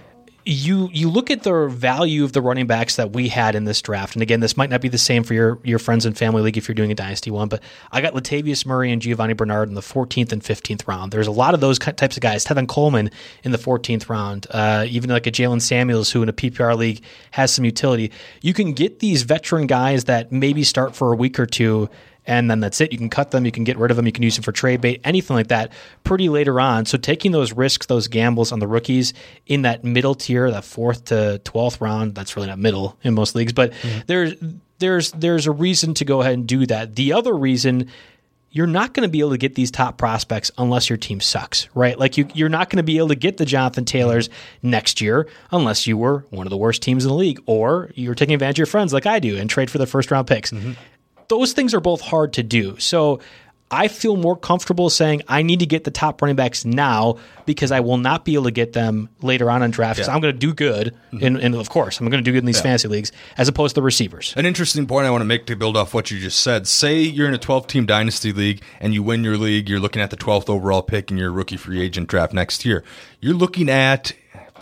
you you look at the value of the running backs that we had in this draft, and again, this might not be the same for your your friends and family league if you're doing a dynasty one, but I got Latavius Murray and Giovani Bernard in the 14th and 15th round. There's a lot of those types of guys. Tevin Coleman in the 14th round, uh, even like a Jaylen Samuels who in a PPR league has some utility. You can get these veteran guys that maybe start for a week or two and then that's it. You can cut them, you can get rid of them, you can use them for trade bait, anything like that pretty later on. So taking those risks, those gambles on the rookies in that middle tier, that fourth to 12th round, that's really not middle in most leagues, but mm-hmm. there's there's there's a reason to go ahead and do that. The other reason you're not going to be able to get these top prospects unless your team sucks, right? Like you, you're not going to be able to get the Jonathan Taylors next year unless you were one of the worst teams in the league or you're taking advantage of your friends like I do and trade for the first round picks. Mm-hmm those things are both hard to do. So I feel more comfortable saying I need to get the top running backs now because I will not be able to get them later on in drafts. Yeah. I'm going to do good, mm-hmm. and, and, of course, I'm going to do good in these yeah. fantasy leagues as opposed to the receivers. An interesting point I want to make to build off what you just said. Say you're in a 12 team dynasty league and you win your league. You're looking at the 12th overall pick in your rookie free agent draft next year. You're looking at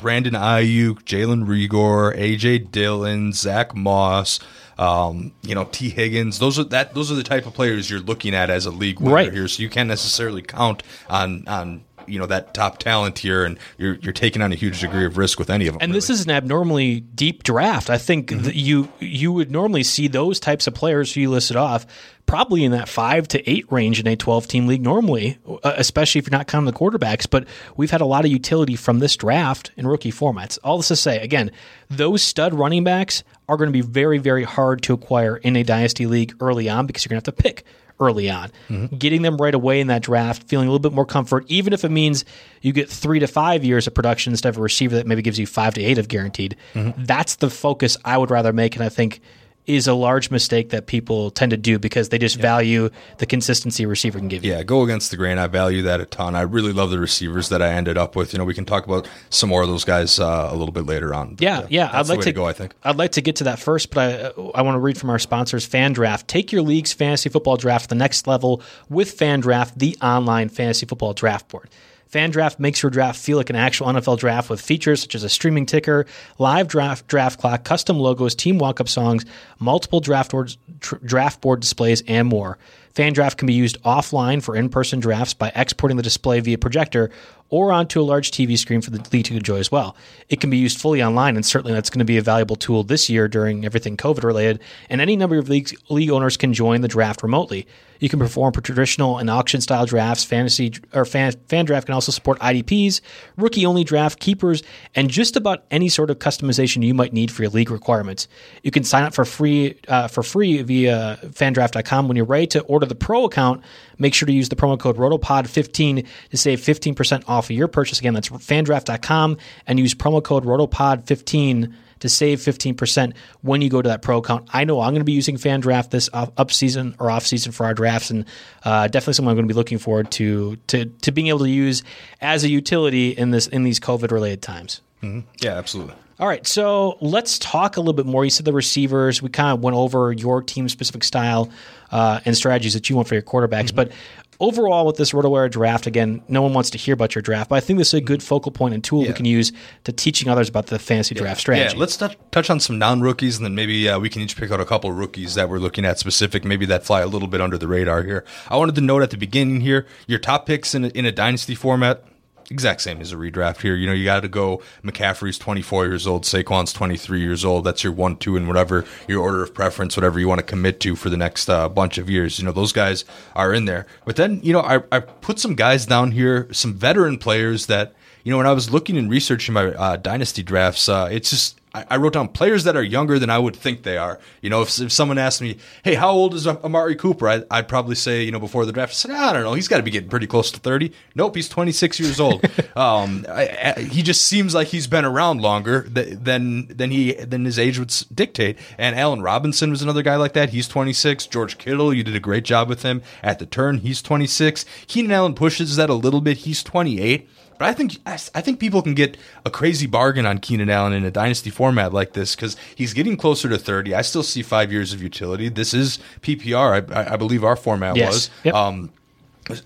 Brandon Aiyuk, Jalen Reagor, AJ Dillon, Zach Moss um, you know, Tee Higgins. Those are that those are the type of players you're looking at as a league winner right. here. So you can't necessarily count on on you know that top talent here, and you're you're taking on a huge degree of risk with any of them. And really. this is an abnormally deep draft. I think mm-hmm. you you would normally see those types of players who you listed off probably in that five to eight range in a 12 team league normally, uh, especially if you're not counting the quarterbacks. But we've had a lot of utility from this draft in rookie formats. All this to say, again, those stud running backs are going to be very, very hard to acquire in a dynasty league early on because you're going to have to pick early on. Mm-hmm. Getting them right away in that draft, feeling a little bit more comfort, even if it means you get three to five years of production instead of a receiver that maybe gives you five to eight of guaranteed. Mm-hmm. That's the focus I would rather make. And I think is a large mistake that people tend to do because they just yeah. value the consistency a receiver can give you. Yeah, go against the grain. I value that a ton. I really love the receivers that I ended up with. You know, we can talk about some more of those guys uh, a little bit later on. But, yeah, uh, yeah. I'd like to, to, go. I think I'd like to get to that first, but I I want to read from our sponsors, FanDraft. Take your league's fantasy football draft to the next level with FanDraft, the online fantasy football draft board. FanDraft makes your draft feel like an actual NFL draft with features such as a streaming ticker, live draft draft clock, custom logos, team walk-up songs, multiple draft board, draft board displays, and more. FanDraft can be used offline for in-person drafts by exporting the display via projector or onto a large TV screen for the league to enjoy as well. It can be used fully online, and certainly that's going to be a valuable tool this year during everything COVID related. And any number of league owners can join the draft remotely. You can perform traditional and auction style drafts. Fantasy or fan, fan draft can also support IDPs, rookie only draft, keepers, and just about any sort of customization you might need for your league requirements. You can sign up for free uh, for free via fandraft.com when you're ready to order the pro account, make sure to use the promo code ROTOPOD15 to save 15% off of your purchase. Again, that's fandraft.com and use promo code ROTOPOD15 to save 15% when you go to that pro account. I know I'm going to be using FanDraft this up season or off season for our drafts, and uh, definitely something I'm going to be looking forward to, to to being able to use as a utility in this in these COVID related times. Mm-hmm. Yeah, absolutely. All right, so let's talk a little bit more. You said the receivers. We kind of went over your team specific style uh, and strategies that you want for your quarterbacks. Mm-hmm. But overall, with this RotoWire draft, again, no one wants to hear about your draft, but I think this is a good focal point and tool yeah. we can use to teaching others about the fantasy draft strategy. Yeah, let's touch, touch on some non rookies, and then maybe uh, we can each pick out a couple rookies that we're looking at specific, maybe that fly a little bit under the radar here. I wanted to note at the beginning here your top picks in a, in a dynasty format exact same as a redraft here. You know, you got to go. McCaffrey's 24 years old. Saquon's 23 years old. That's your one, two, and whatever your order of preference, whatever you want to commit to for the next uh, bunch of years. You know, those guys are in there. But then, you know, I, I put some guys down here, some veteran players that, you know, when I was looking and researching my uh, dynasty drafts, uh, it's just I, wrote down players that are younger than I would think they are. You know, if, if someone asked me, "Hey, how old is Amari Cooper?" I, would probably say, you know, before the draft, I said, "I don't know. He's got to be getting pretty close to 30. Nope, he's 26 years old. <laughs> um, I, I, he just seems like he's been around longer than than he than his age would dictate. And Allen Robinson was another guy like that. He's 26. George Kittle, you did a great job with him at the turn. He's 26. Keenan Allen pushes that a little bit. He's 28. But I think I think people can get a crazy bargain on Keenan Allen in a dynasty format like this because he's getting closer to thirty. I still see five years of utility. This is PPR. I, I believe our format yes. was. Yep. Um,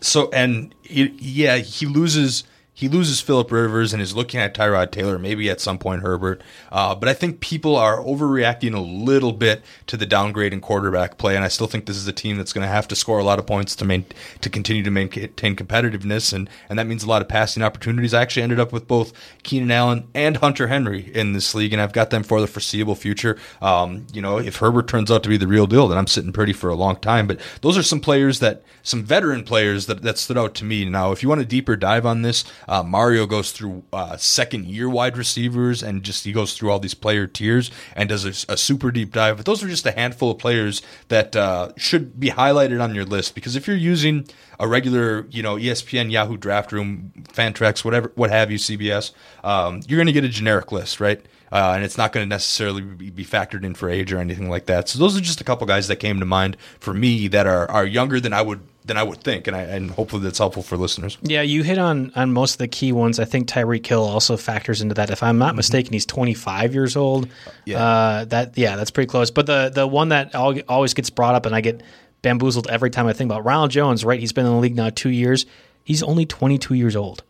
so and he, yeah, he loses he loses Philip Rivers and is looking at Tyrod Taylor, maybe at some point Herbert. Uh, but I think people are overreacting a little bit to the downgrade in quarterback play, and I still think this is a team that's going to have to score a lot of points to main, to continue to maintain competitiveness, and and that means a lot of passing opportunities. I actually ended up with both Keenan Allen and Hunter Henry in this league, and I've got them for the foreseeable future. Um, you know, if Herbert turns out to be the real deal, then I'm sitting pretty for a long time. But those are some players that some veteran players that that stood out to me. Now, if you want a deeper dive on this. Uh, Mario goes through uh, second year wide receivers and just he goes through all these player tiers and does a, a super deep dive. But those are just a handful of players that uh, should be highlighted on your list because if you're using a regular, you know, ESPN, Yahoo Draft Room, Fantrax, whatever, what have you, CBS, um, you're going to get a generic list, right? Uh, and it's not going to necessarily be, factored in for age or anything like that. So those are just a couple guys that came to mind for me that are are younger than I would than I would think, and I and hopefully that's helpful for listeners. Yeah, you hit on on most of the key ones. I think Tyreek Hill also factors into that. If I'm not mm-hmm. mistaken, he's 25 years old. Yeah, uh, that yeah, that's pretty close. But the the one that always gets brought up, and I get bamboozled every time I think about Ronald Jones. Right, he's been in the league now two years. He's only 22 years old.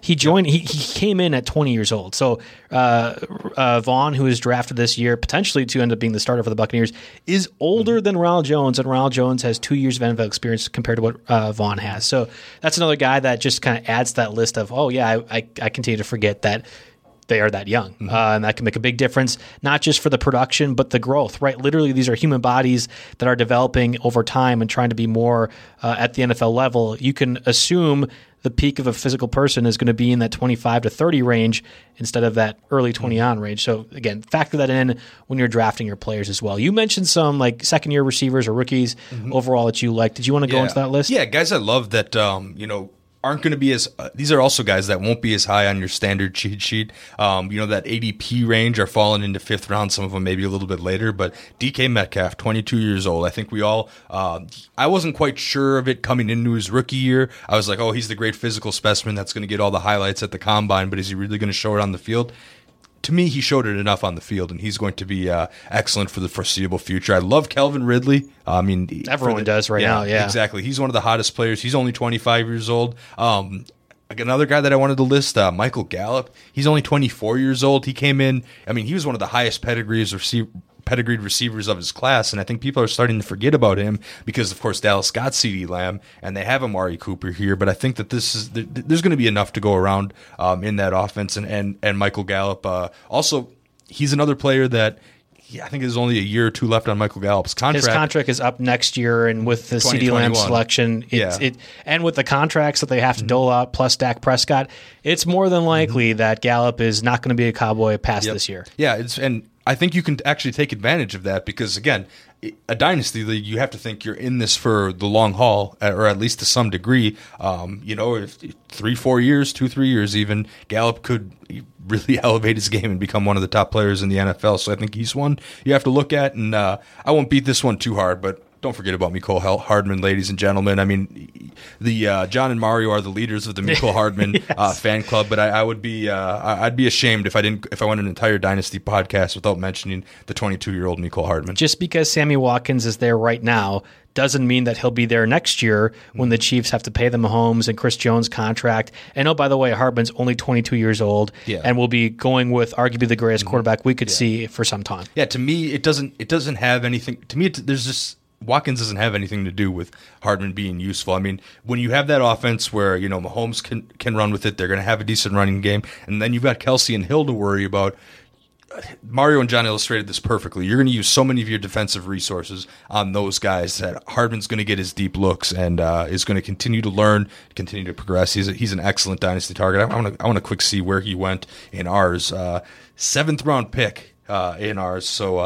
He joined. He, he came in at 20 years old. So uh, uh, Vaughn, who was drafted this year, potentially to end up being the starter for the Buccaneers, is older mm-hmm. than Ronald Jones, and Ronald Jones has two years of NFL experience compared to what uh, Vaughn has. So that's another guy that just kind of adds that list of, oh yeah, I, I, I continue to forget that they are that young. Mm-hmm. Uh, and that can make a big difference, not just for the production, but the growth, right? Literally, these are human bodies that are developing over time and trying to be more uh, at the NFL level. You can assume the peak of a physical person is going to be in that 25 to 30 range instead of that early 20 mm-hmm. on range. So, again, factor that in when you're drafting your players as well. You mentioned some like second year receivers or rookies mm-hmm. overall that you like. Did you want to go yeah. into that list? Yeah, guys, I love that, um, you know, aren't going to be as uh, these are also guys that won't be as high on your standard cheat sheet. Um, you know that ADP range are falling into fifth round. Some of them maybe a little bit later, but DK Metcalf, 22 years old. I think we all. Uh, I wasn't quite sure of it coming into his rookie year. I was like, oh, he's the great physical specimen that's going to get all the highlights at the combine, but is he really going to show it on the field? To me, he showed it enough on the field, and he's going to be uh, excellent for the foreseeable future. I love Calvin Ridley. I mean, everyone the, does right yeah, now. Yeah, exactly. He's one of the hottest players. He's only 25 years old. Um, another guy that I wanted to list, uh, Michael Gallup. He's only 24 years old. He came in. I mean, he was one of the highest pedigrees receiver pedigreed receivers of his class, and I think people are starting to forget about him because, of course, Dallas got CeeDee Lamb and they have Amari Cooper here. But I think that this is there's going to be enough to go around um, in that offense, and and and Michael Gallup uh, also he's another player that yeah, I think there's only a year or two left on Michael Gallup's contract. His contract is up next year, and with the CeeDee Lamb selection, it's, yeah. it and with the contracts that they have to mm-hmm. dole out plus Dak Prescott, it's more than likely mm-hmm. that Gallup is not going to be a Cowboy past yep. this year. Yeah, it's and I think you can actually take advantage of that because again, a dynasty league, you have to think you're in this for the long haul, or at least to some degree. Um, you know, if three, four years, two, three years, even Gallup could <laughs> really <laughs> elevate his game and become one of the top players in the NFL. So I think he's one you have to look at, and uh, I won't beat this one too hard, but don't forget about Mecole Hardman, ladies and gentlemen. I mean, the uh, John and Mario are the leaders of the Mecole <laughs> Hardman yes. uh, fan club, but I, I would be uh, I'd be ashamed if I didn't if I went an entire dynasty podcast without mentioning the 22 year old Mecole Hardman. Just because Sammy Watkins is there right now doesn't mean that he'll be there next year when the Chiefs have to pay the Mahomes and Chris Jones contract. And oh, by the way, Hardman's only 22 years old yeah. and will be going with arguably the greatest mm-hmm. quarterback we could yeah. see for some time. Yeah, to me, it doesn't it doesn't have anything. To me, it, there's just Watkins doesn't have anything to do with Hardman being useful. I mean, when you have that offense where you know Mahomes can can run with it, they're going to have a decent running game, and then you've got Kelce and Hill to worry about. Mario and John illustrated this perfectly. You're going to use so many of your defensive resources on those guys that Hardman's going to get his deep looks and uh, is going to continue to learn, continue to progress. He's a, he's an excellent dynasty target. I want to I want to quick see where he went in ours. Uh, seventh round pick uh, in ours. So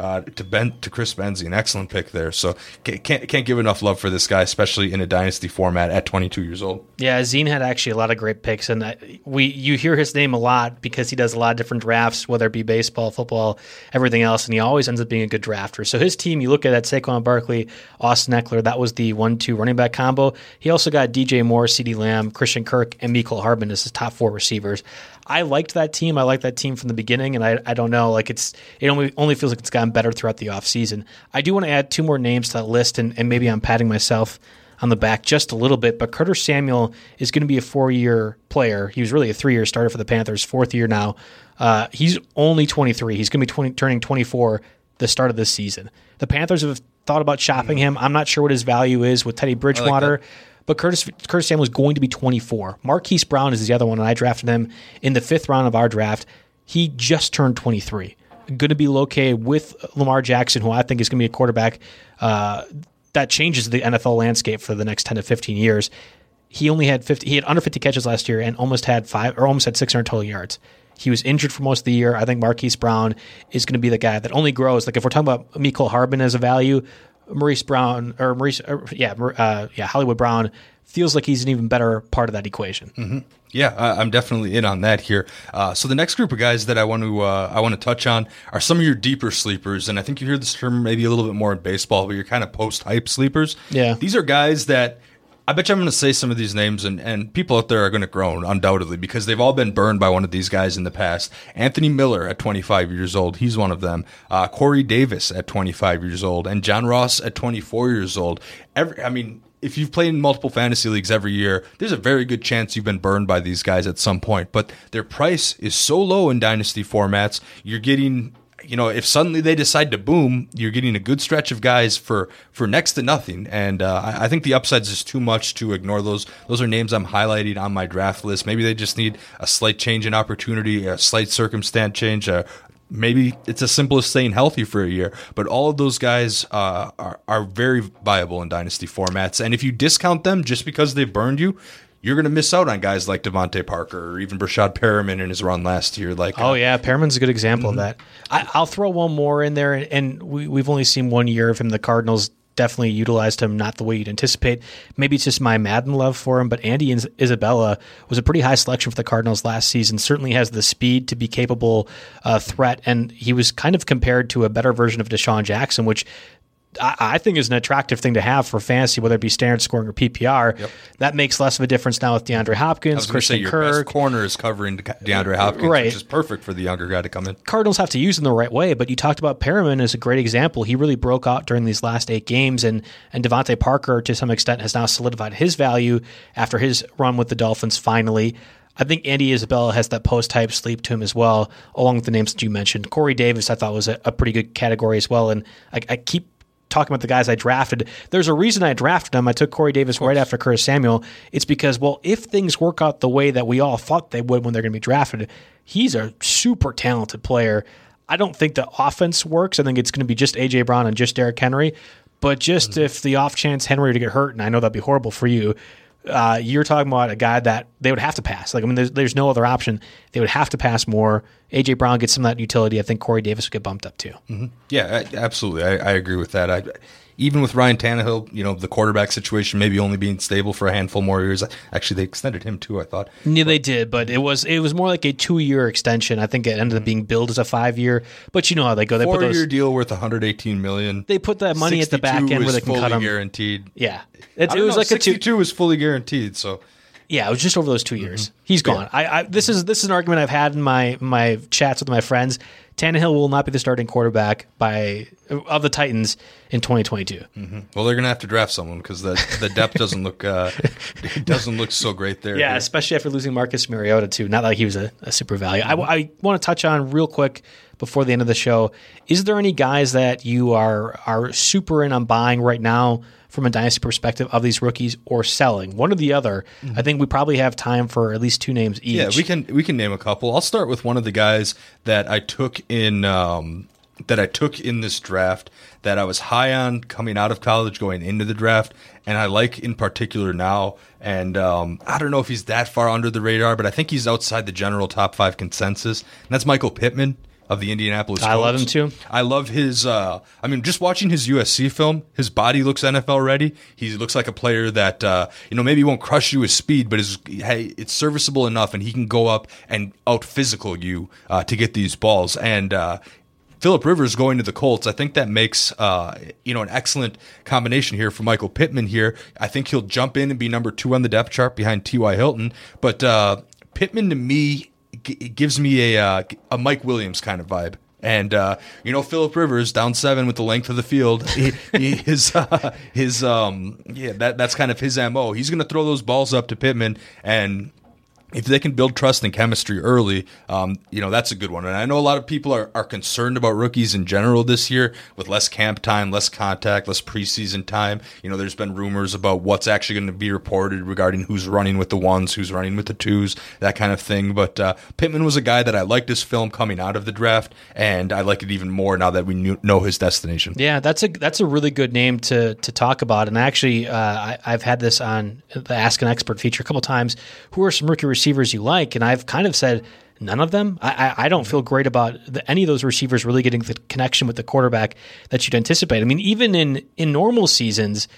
uh, uh, to Ben to Chris Benzi, an excellent pick there. So can't can't give enough love for this guy, especially in a dynasty format at 22 years old. Yeah, Zine had actually a lot of great picks, and we you hear his name a lot because he does a lot of different drafts, whether it be baseball, football, everything else, and he always ends up being a good drafter. So his team, you look at that Saquon Barkley, Austin Ekeler, that was the one-two running back combo. He also got DJ Moore, CeeDee Lamb, Christian Kirk, and Michael Hardman as his top four receivers. I liked that team. I liked that team from the beginning, and I, I don't know, like it's it only only feels like it's gotten better throughout the offseason. I do want to add two more names to that list, and, and maybe I'm patting myself on the back just a little bit. But Curtis Samuel is going to be a four year player. He was really a three year starter for the Panthers, fourth year now. Uh, he's only 23. He's going to be 20, turning 24 the start of this season. The Panthers have thought about shopping him. I'm not sure what his value is with Teddy Bridgewater. Like but Curtis Curtis Samuel is going to be 24. Marquise Brown is the other one, and I drafted him in the fifth round of our draft. He just turned 23. Going to be located with Lamar Jackson, who I think is going to be a quarterback uh, that changes the NFL landscape for the next 10 to 15 years. He only had 50. He had under 50 catches last year and almost had five or almost had 600 total yards. He was injured for most of the year. I think Marquise Brown is going to be the guy that only grows. Like if we're talking about Mecole Hardman as a value, Maurice Brown or Maurice, or, yeah, uh, yeah, Hollywood Brown feels like he's an even better part of that equation. Mm-hmm. Yeah, I, am definitely in on that here. Uh, so the next group of guys that I want to uh, I want to touch on are some of your deeper sleepers, and I think you hear this term maybe a little bit more in baseball, but you're kind of post hype sleepers. Yeah, these are guys that I bet you I'm going to say some of these names, and, and people out there are going to groan, undoubtedly, because they've all been burned by one of these guys in the past. Anthony Miller at 25 years old, he's one of them. Uh, Corey Davis at 25 years old, and John Ross at 24 years old. Every, I mean, if you've played in multiple fantasy leagues every year, there's a very good chance you've been burned by these guys at some point. But their price is so low in dynasty formats, you're getting you know, if suddenly they decide to boom, you're getting a good stretch of guys for for next to nothing. And uh, I, I, think the upsides is too much to ignore those. Those are names I'm highlighting on my draft list. Maybe they just need a slight change in opportunity, a slight circumstance change. Uh, maybe it's as simple as staying healthy for a year. But all of those guys uh, are are very viable in dynasty formats. And if you discount them just because they've burned you, you're going to miss out on guys like DeVante Parker or even Breshad Perriman in his run last year. Like, oh uh, yeah, Perriman's a good example mm-hmm. of that. I, will throw one more in there, and, and we, we've only seen one year of him. The Cardinals definitely utilized him not the way you'd anticipate. Maybe it's just my Madden love for him, but Andy Isabella was a pretty high selection for the Cardinals last season. Certainly has the speed to be capable uh, threat, and he was kind of compared to a better version of DeSean Jackson, which I, think is an attractive thing to have for fantasy, whether it be standard scoring or PPR. Yep. That makes less of a difference now with DeAndre Hopkins, Christian say, your Kirk. Best corner is covering DeAndre Hopkins, right. which is perfect for the younger guy to come in. Cardinals have to use him the right way, but you talked about Perriman as a great example. He really broke out during these last eight games, and and DeVante Parker to some extent has now solidified his value after his run with the Dolphins. Finally. I think Andy Isabella has that post type sleep to him as well, along with the names that you mentioned. Corey Davis, I thought was a, a pretty good category as well, and I, I keep talking about the guys I drafted. There's a reason I drafted them. I took Corey Davis right after Curtis Samuel. It's because, well, if things work out the way that we all thought they would when they're going to be drafted, he's a super talented player. I don't think the offense works. I think it's going to be just AJ Brown and just Derrick Henry. But just mm-hmm. if the off chance Henry were to get hurt, and I know that'd be horrible for you, uh, you're talking about a guy that they would have to pass. Like I mean, there's there's no other option. They would have to pass more. AJ Brown gets some of that utility. I think Corey Davis would get bumped up too. Mm-hmm. Yeah, I, absolutely. I, I, agree with that. I, even with Ryan Tannehill, you know, the quarterback situation maybe only being stable for a handful more years. Actually, they extended him too. I thought. Yeah, they did, but it was it was more like a two year extension. I think it ended up hmm. being billed as a five year. But you know how they go. They Four put those, year deal worth 118 million. They put that money at the back end where they can cut them. Guaranteed. Yeah, it, it was know, like 62 a two. was fully guaranteed. So. Yeah, it was just over those two years. Mm-hmm. He's gone. Yeah. I, I, this is this is an argument I've had in my my chats with my friends. Tannehill will not be the starting quarterback by of the Titans in 2022. Mm-hmm. Well, they're going to have to draft someone because the the depth doesn't look uh, <laughs> doesn't look so great there. Yeah, especially after losing Marcus Mariota too. Not like he was a, a super value. Mm-hmm. I, I want to touch on real quick before the end of the show. Is there any guys that you are are super in on buying right now? from a dynasty perspective of these rookies or selling one or the other. Mm-hmm. I think we probably have time for at least two names each. Yeah, we can we can name a couple. I'll start with one of the guys that I took in um, that I took in this draft that I was high on coming out of college going into the draft, and I like in particular now. And um, I don't know if he's that far under the radar, but I think he's outside the general top five consensus. And that's Michael Pittman of the Indianapolis. I love him too. I love his. Uh, I mean, just watching his USC film, his body looks NFL ready. He looks like a player that uh, you know maybe won't crush you with speed, but is hey, it's serviceable enough, and he can go up and out physical you uh, to get these balls. And uh, Philip Rivers going to the Colts, I think that makes uh, you know an excellent combination here for Michael Pittman. Here, I think he'll jump in and be number two on the depth chart behind T.Y. Hilton. But uh, Pittman to me it gives me a uh, a Mike Williams kind of vibe. And uh, you know Philip Rivers down seven with the length of the field. He, he, <laughs> his uh, his um yeah that that's kind of his mo. He's going to throw those balls up to Pittman, and if they can build trust and chemistry early, um, you know, that's a good one. And I know a lot of people are, are concerned about rookies in general this year with less camp time, less contact, less preseason time. You know, there's been rumors about what's actually going to be reported regarding who's running with the ones, who's running with the twos, that kind of thing. But uh, Pittman was a guy that I liked his film coming out of the draft, and I like it even more now that we knew, know his destination. Yeah, that's a that's a really good name to to talk about. And actually, uh, I, have had this on the Ask an Expert feature a couple times. Who are some rookie receivers you like, and I've kind of said none of them. I, I, I don't feel great about the, any of those receivers really getting the connection with the quarterback that you'd anticipate. I mean, even in in normal seasons,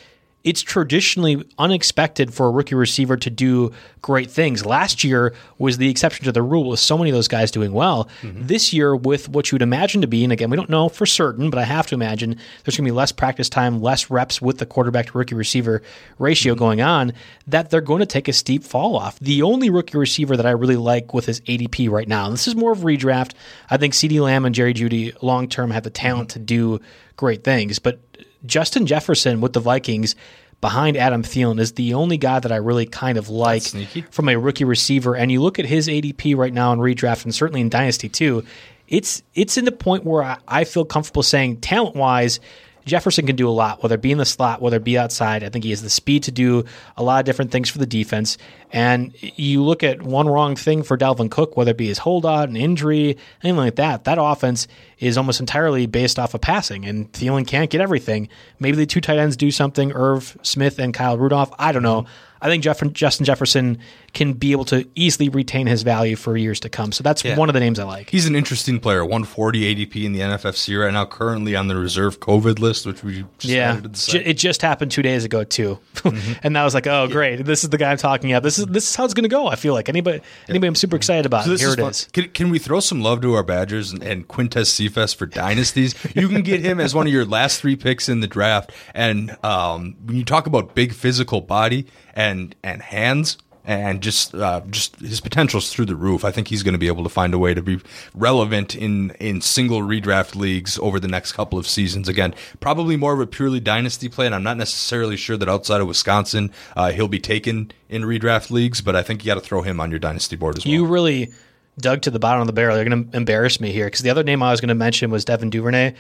it's traditionally unexpected for a rookie receiver to do great things. Last year was the exception to the rule with so many of those guys doing well. Mm-hmm. This year, with what you would imagine to be, and again, we don't know for certain, but I have to imagine there's going to be less practice time, less reps with the quarterback to rookie receiver ratio mm-hmm. going on, that they're going to take a steep fall off. The only rookie receiver that I really like with his ADP right now, and this is more of a redraft, I think CeeDee Lamb and Jerry Jeudy long term have the talent mm-hmm. to do great things, but Justin Jefferson with the Vikings behind Adam Thielen is the only guy that I really kind of like from a rookie receiver. And you look at his ADP right now in redraft and certainly in Dynasty too. It's it's in the point where I, I feel comfortable saying talent wise, Jefferson can do a lot, whether it be in the slot, whether it be outside. I think he has the speed to do a lot of different things for the defense. And you look at one wrong thing for Dalvin Cook, whether it be his holdout, an injury, anything like that, that offense is almost entirely based off of passing. And Thielen can't get everything. Maybe the two tight ends do something, Irv Smith and Kyle Rudolph. I don't know. I think Jeff- Justin Jefferson can be able to easily retain his value for years to come. So that's yeah. one of the names I like. He's an interesting player. 140 ADP in the NFFC right now, currently on the reserve COVID list, which we just yeah, it just happened two days ago too, mm-hmm. <laughs> and that was like, oh great, this is the guy I'm talking about. This is this is how it's going to go. I feel like anybody anybody I'm super excited about. So Here is it fun. is. Can, can, we throw some love to our Badgers and, and Quintez Cephas for dynasties? you can get him as one of your last three picks in the draft, and um, when you talk about big physical body and and hands and just uh, just his potential's through the roof. I think he's going to be able to find a way to be relevant in in single redraft leagues over the next couple of seasons. Again, probably more of a purely dynasty play, and I'm not necessarily sure that outside of Wisconsin uh, he'll be taken in redraft leagues. But I think you got to throw him on your dynasty board as well. You really dug to the bottom of the barrel. You're going to embarrass me here because the other name I was going to mention was Devin Duvernay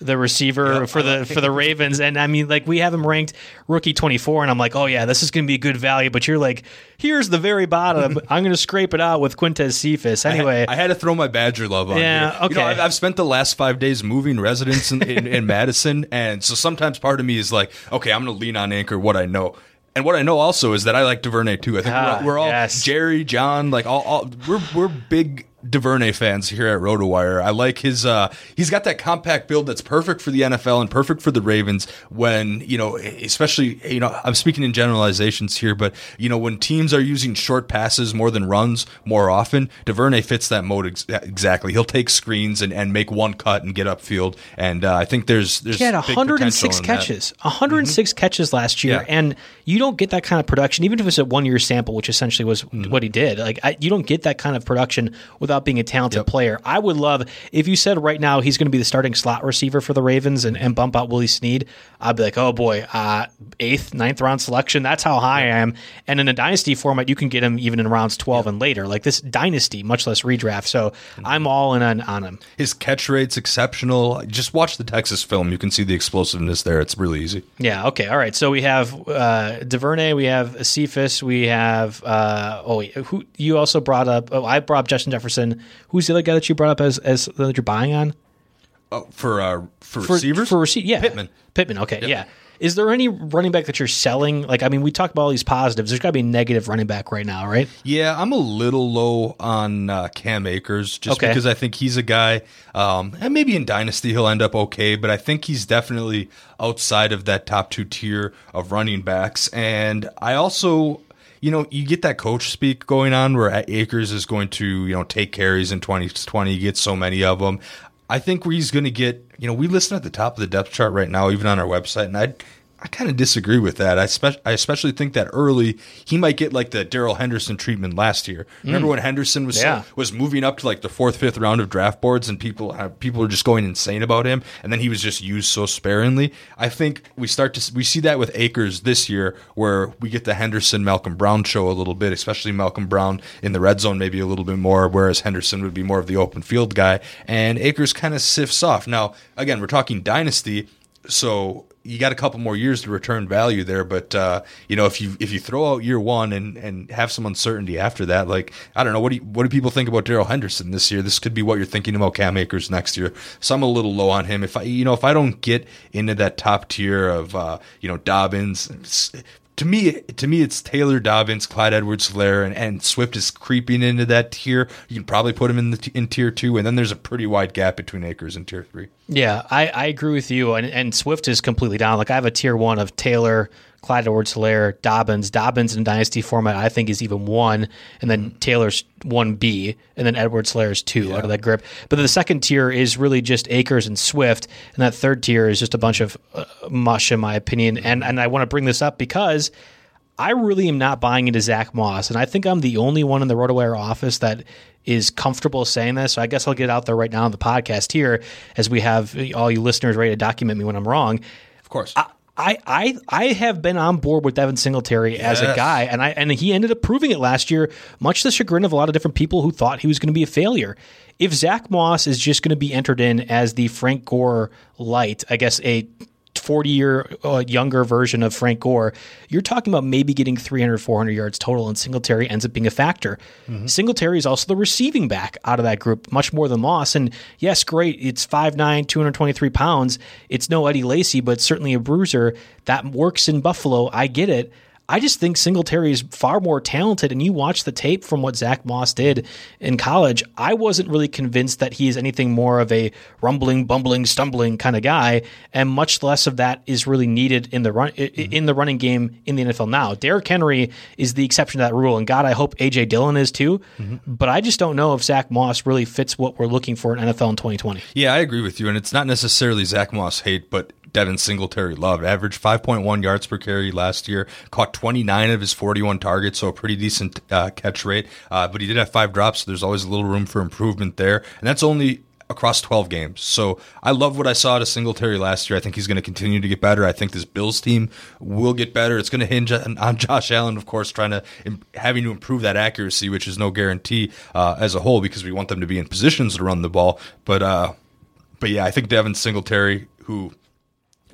the receiver yep. for the <laughs> for the Ravens. And I mean, like we have him ranked rookie twenty four, and I'm like, oh yeah, this is going to be a good value. But you're like, here's the very bottom. <laughs> I'm going to scrape it out with Quintez Cephas. Anyway, I had, I had, to throw my Badger love on. Yeah, here. okay. You know, I've, I've, spent the last five days moving residents in, in, in <laughs> Madison, and so sometimes part of me is like, okay, I'm going to lean on Anchor what I know And what I know also is that I like Duvernay too. I think Ah, we're, we're all yes. Jerry, John, like all, all we're we're big Duvernay fans here at RotoWire. I like his uh he's got that compact build that's perfect for the NFL and perfect for the Ravens when, you know, especially you know, I'm speaking in generalizations here, but you know, when teams are using short passes more than runs more often, Duvernay fits that mode ex- exactly. He'll take screens and, and make one cut and get upfield and uh, I think there's there's He had 106 potential in that. catches, 106 catches last year, Yeah. and you don't get that kind of production, even if it's a one-year sample, which essentially was Mm-hmm. what he did. Like I, you don't get that kind of production without being a talented player. I would love if you said right now he's going to be the starting slot receiver for the Ravens and, and bump out Willie Snead. I'd be like, oh boy, uh, eighth, ninth round selection. That's how high I am. And in a dynasty format, you can get him even in rounds 12 and later. Like this dynasty, much less redraft. So Mm-hmm. I'm all in on, on him. His catch rate's exceptional. Just watch the Texas film. You can see the explosiveness there. It's really easy. Yeah. Okay. All right. So we have uh, Duvernay. We have Cephas. We have. Uh, oh, who you also brought up? Oh, I brought up Justin Jefferson. Who's the other guy that you brought up as as that you're buying on Oh, for uh, for, for receivers? For receive, yeah, Pittman. Pittman. Okay. Yeah. Is there any running back that you're selling? Like, I mean, we talked about all these positives. There's got to be a negative running back right now, right? Yeah, I'm a little low on uh, Cam Akers just Okay. because I think he's a guy, um, and maybe in Dynasty he'll end up okay, but I think he's definitely outside of that top two tier of running backs. And I also, you know, you get that coach speak going on where Akers is going to, you know, take carries in 2020, he gets so many of them. I think where he's going to get, you know, we listen at the top of the depth chart right now, even on our website, and I, I kind of disagree with that. I, spe- I especially think that early he might get like the Darrell Henderson treatment last year. Remember when Henderson was Yeah. was moving up to like the fourth, fifth round of draft boards, and people uh, people were just going insane about him, and then he was just used so sparingly. I think we start to we see that with Akers this year, where we get the Henderson Malcolm Brown show a little bit, especially Malcolm Brown in the red zone maybe a little bit more, whereas Henderson would be more of the open field guy, and Akers kind of sifts off. Now again, we're talking dynasty, so you got a couple more years to return value there, but uh, you know if you if you throw out year one and, and have some uncertainty after that, like I don't know what do you, what do people think about Darrell Henderson this year? This could be what you're thinking about Cam Akers next year. So I'm a little low on him. If I you know if I don't get into that top tier of uh, you know Dobbins. To me, to me, it's Taylor Dobbins, Clyde Edwards-Helaire, and, and Swift is creeping into that tier. You can probably put him in the in tier two, and then there's a pretty wide gap between Akers and tier three. Yeah, I, I agree with you. And, and Swift is completely down. Like I have a tier one of Taylor, Clyde Edwards Helaire, Dobbins. Dobbins in dynasty format, I think, is even one. And then Taylor's 1B. And then Edwards Helaire is two out of that grip. But the second tier is really just Akers and Swift. And that third tier is just a bunch of uh, mush, in my opinion. And, and I want to bring this up because. I really am not buying into Zach Moss, and I think I'm the only one in the RotoWire office that is comfortable saying this. So I guess I'll get out there right now on the podcast here, as we have all you listeners ready to document me when I'm wrong. Of course, I I I I have been on board with Devin Singletary as a guy, and I and he ended up proving it last year, much to the chagrin of a lot of different people who thought he was going to be a failure. If Zach Moss is just going to be entered in as the Frank Gore light, I guess a 40 year uh, younger version of Frank Gore, you're talking about maybe getting 300, 400 yards total, and Singletary ends up being a factor. Singletary is also the receiving back out of that group, much more than Moss. And yes, great, it's 5'9, 223 pounds. It's no Eddie Lacy, but certainly a bruiser. That works in Buffalo. I get it. I just think Singletary is far more talented. And you watch the tape from what Zach Moss did in college. I wasn't really convinced that he is anything more of a rumbling, bumbling, stumbling kind of guy, and much less of that is really needed in the run i- mm-hmm. in the running game in the NFL now. Derrick Henry is the exception to that rule, and God, I hope AJ Dillon is too. Mm-hmm. But I just don't know if Zach Moss really fits what we're looking for in NFL in 2020. Yeah, I agree with you, and it's not necessarily Zach Moss hate, but Devin Singletary love. Averaged 5.1 yards per carry last year. Caught 29 of his 41 targets, so a pretty decent uh, catch rate. Uh, but he did have five drops, so there's always a little room for improvement there, and that's only across 12 games. So I love what I saw to Singletary last year. I think he's going to continue to get better. I think this Bills team will get better. It's going to hinge on, on <laughs> Josh Allen, of course, trying to having to improve that accuracy, which is no guarantee uh, as a whole because we want them to be in positions to run the ball. But uh, but yeah, I think Devin Singletary, who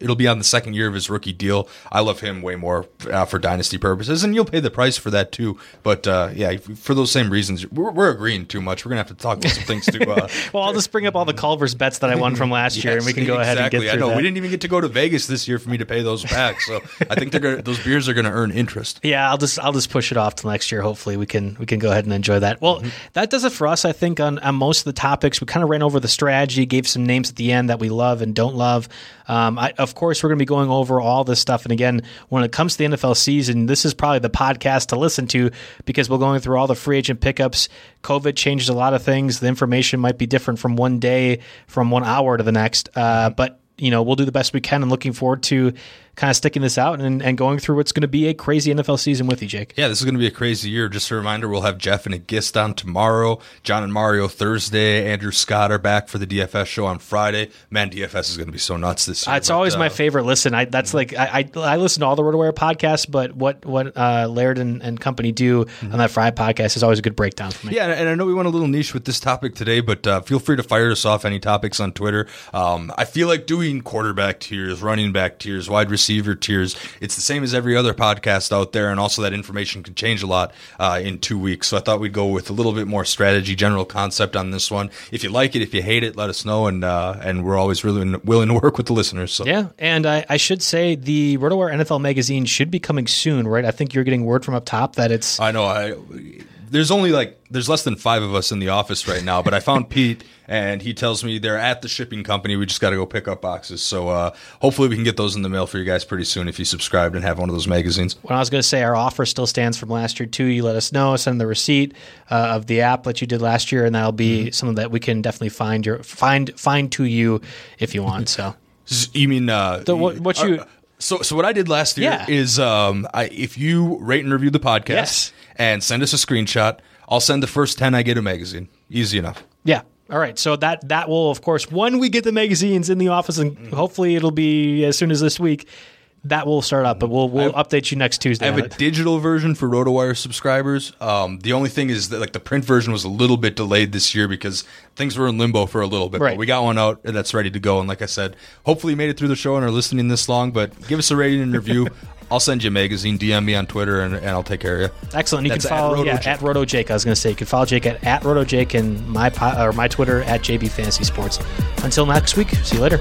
it'll be on the second year of his rookie deal. I love him way more uh, for dynasty purposes, and you'll pay the price for that too. But uh, yeah, for those same reasons, we're, we're, agreeing too much. We're gonna have to talk about some things too. Uh, <laughs> well, I'll just bring up all the Culver's bets that I won from last yes, year, and we can go exactly. ahead and get through I know that. we didn't even get to go to Vegas this year for me to pay those back, so I think they're gonna, those beers are going to earn interest. <laughs> Yeah, I'll just I'll just push it off till next year. Hopefully, we can we can go ahead and enjoy that. Well, mm-hmm. that does it for us. I think on, on most of the topics, we kind of ran over the strategy, gave some names at the end that we love and don't love. Um, I, of course, we're going to be going over all this stuff. And again, when it comes to the NFL season, this is probably the podcast to listen to because we're going through all the free agent pickups. COVID changes a lot of things. The information might be different from one day, from one hour to the next. Uh, but you know, we'll do the best we can and looking forward to kind of sticking this out and, and going through what's going to be a crazy NFL season with you, Jake. Yeah, this is going to be a crazy year. Just a reminder, we'll have Jeff and a Gist on tomorrow, John and Mario Thursday, Andrew Scott are back for the DFS show on Friday. Man, DFS is going to be so nuts this year. It's but, always uh, my favorite listen. I that's like I, I, I listen to all the RotoWire podcasts, but what what uh, Laird and, and company do mm-hmm. on that Friday podcast is always a good breakdown for me. Yeah, and I know we went a little niche with this topic today, but uh, feel free to fire us off any topics on Twitter. Um, I feel like doing quarterback tiers, running back tiers, wide receiver tiers it's the same as every other podcast out there, and also that information can change a lot uh, in two weeks. So I thought we'd go with a little bit more strategy, general concept on this one. If you like it, if you hate it, let us know, and uh, and we're always really willing to <laughs> work with the listeners. So yeah, and I, I should say the RotoWire NFL magazine should be coming soon, right? I think you're getting word from up top that it's. I know. I there's only like there's less than five of us in the office right now, but I found <laughs> Pete and he tells me they're at the shipping company. We just got to go pick up boxes. So uh, hopefully we can get those in the mail for you guys pretty soon if you subscribed and have one of those magazines. Well, I was going to say our offer still stands from last year too. You let us know, send the receipt uh, of the app that you did last year, and that'll be mm-hmm. something that we can definitely find your find find to you if you want. So <laughs> you mean uh, the, what, what you? Uh, so, so what I did last year yeah. is, um, I, if you rate and review the podcast yes. And send us a screenshot, I'll send the first 10 I get a magazine. Easy enough. Yeah. All right. So that that will of course when we get the magazines in the office and mm-hmm. hopefully it'll be as soon as this week that will start up, but we'll we'll have, update you next Tuesday. I have a it. digital version for RotoWire subscribers. Um, the only thing is that like the print version was a little bit delayed this year because things were in limbo for a little bit. Right. But we got one out that's ready to go, and like I said, hopefully you made it through the show and are listening this long. But give us a rating and review. <laughs> I'll send you a magazine. DM me on Twitter, and, and I'll take care of you. Excellent. You That's can follow at, yeah, at RotoJake. I was going to say you can follow Jake at, at Roto Jake and my or my Twitter at JB Fantasy Sports. Until next week. See you later.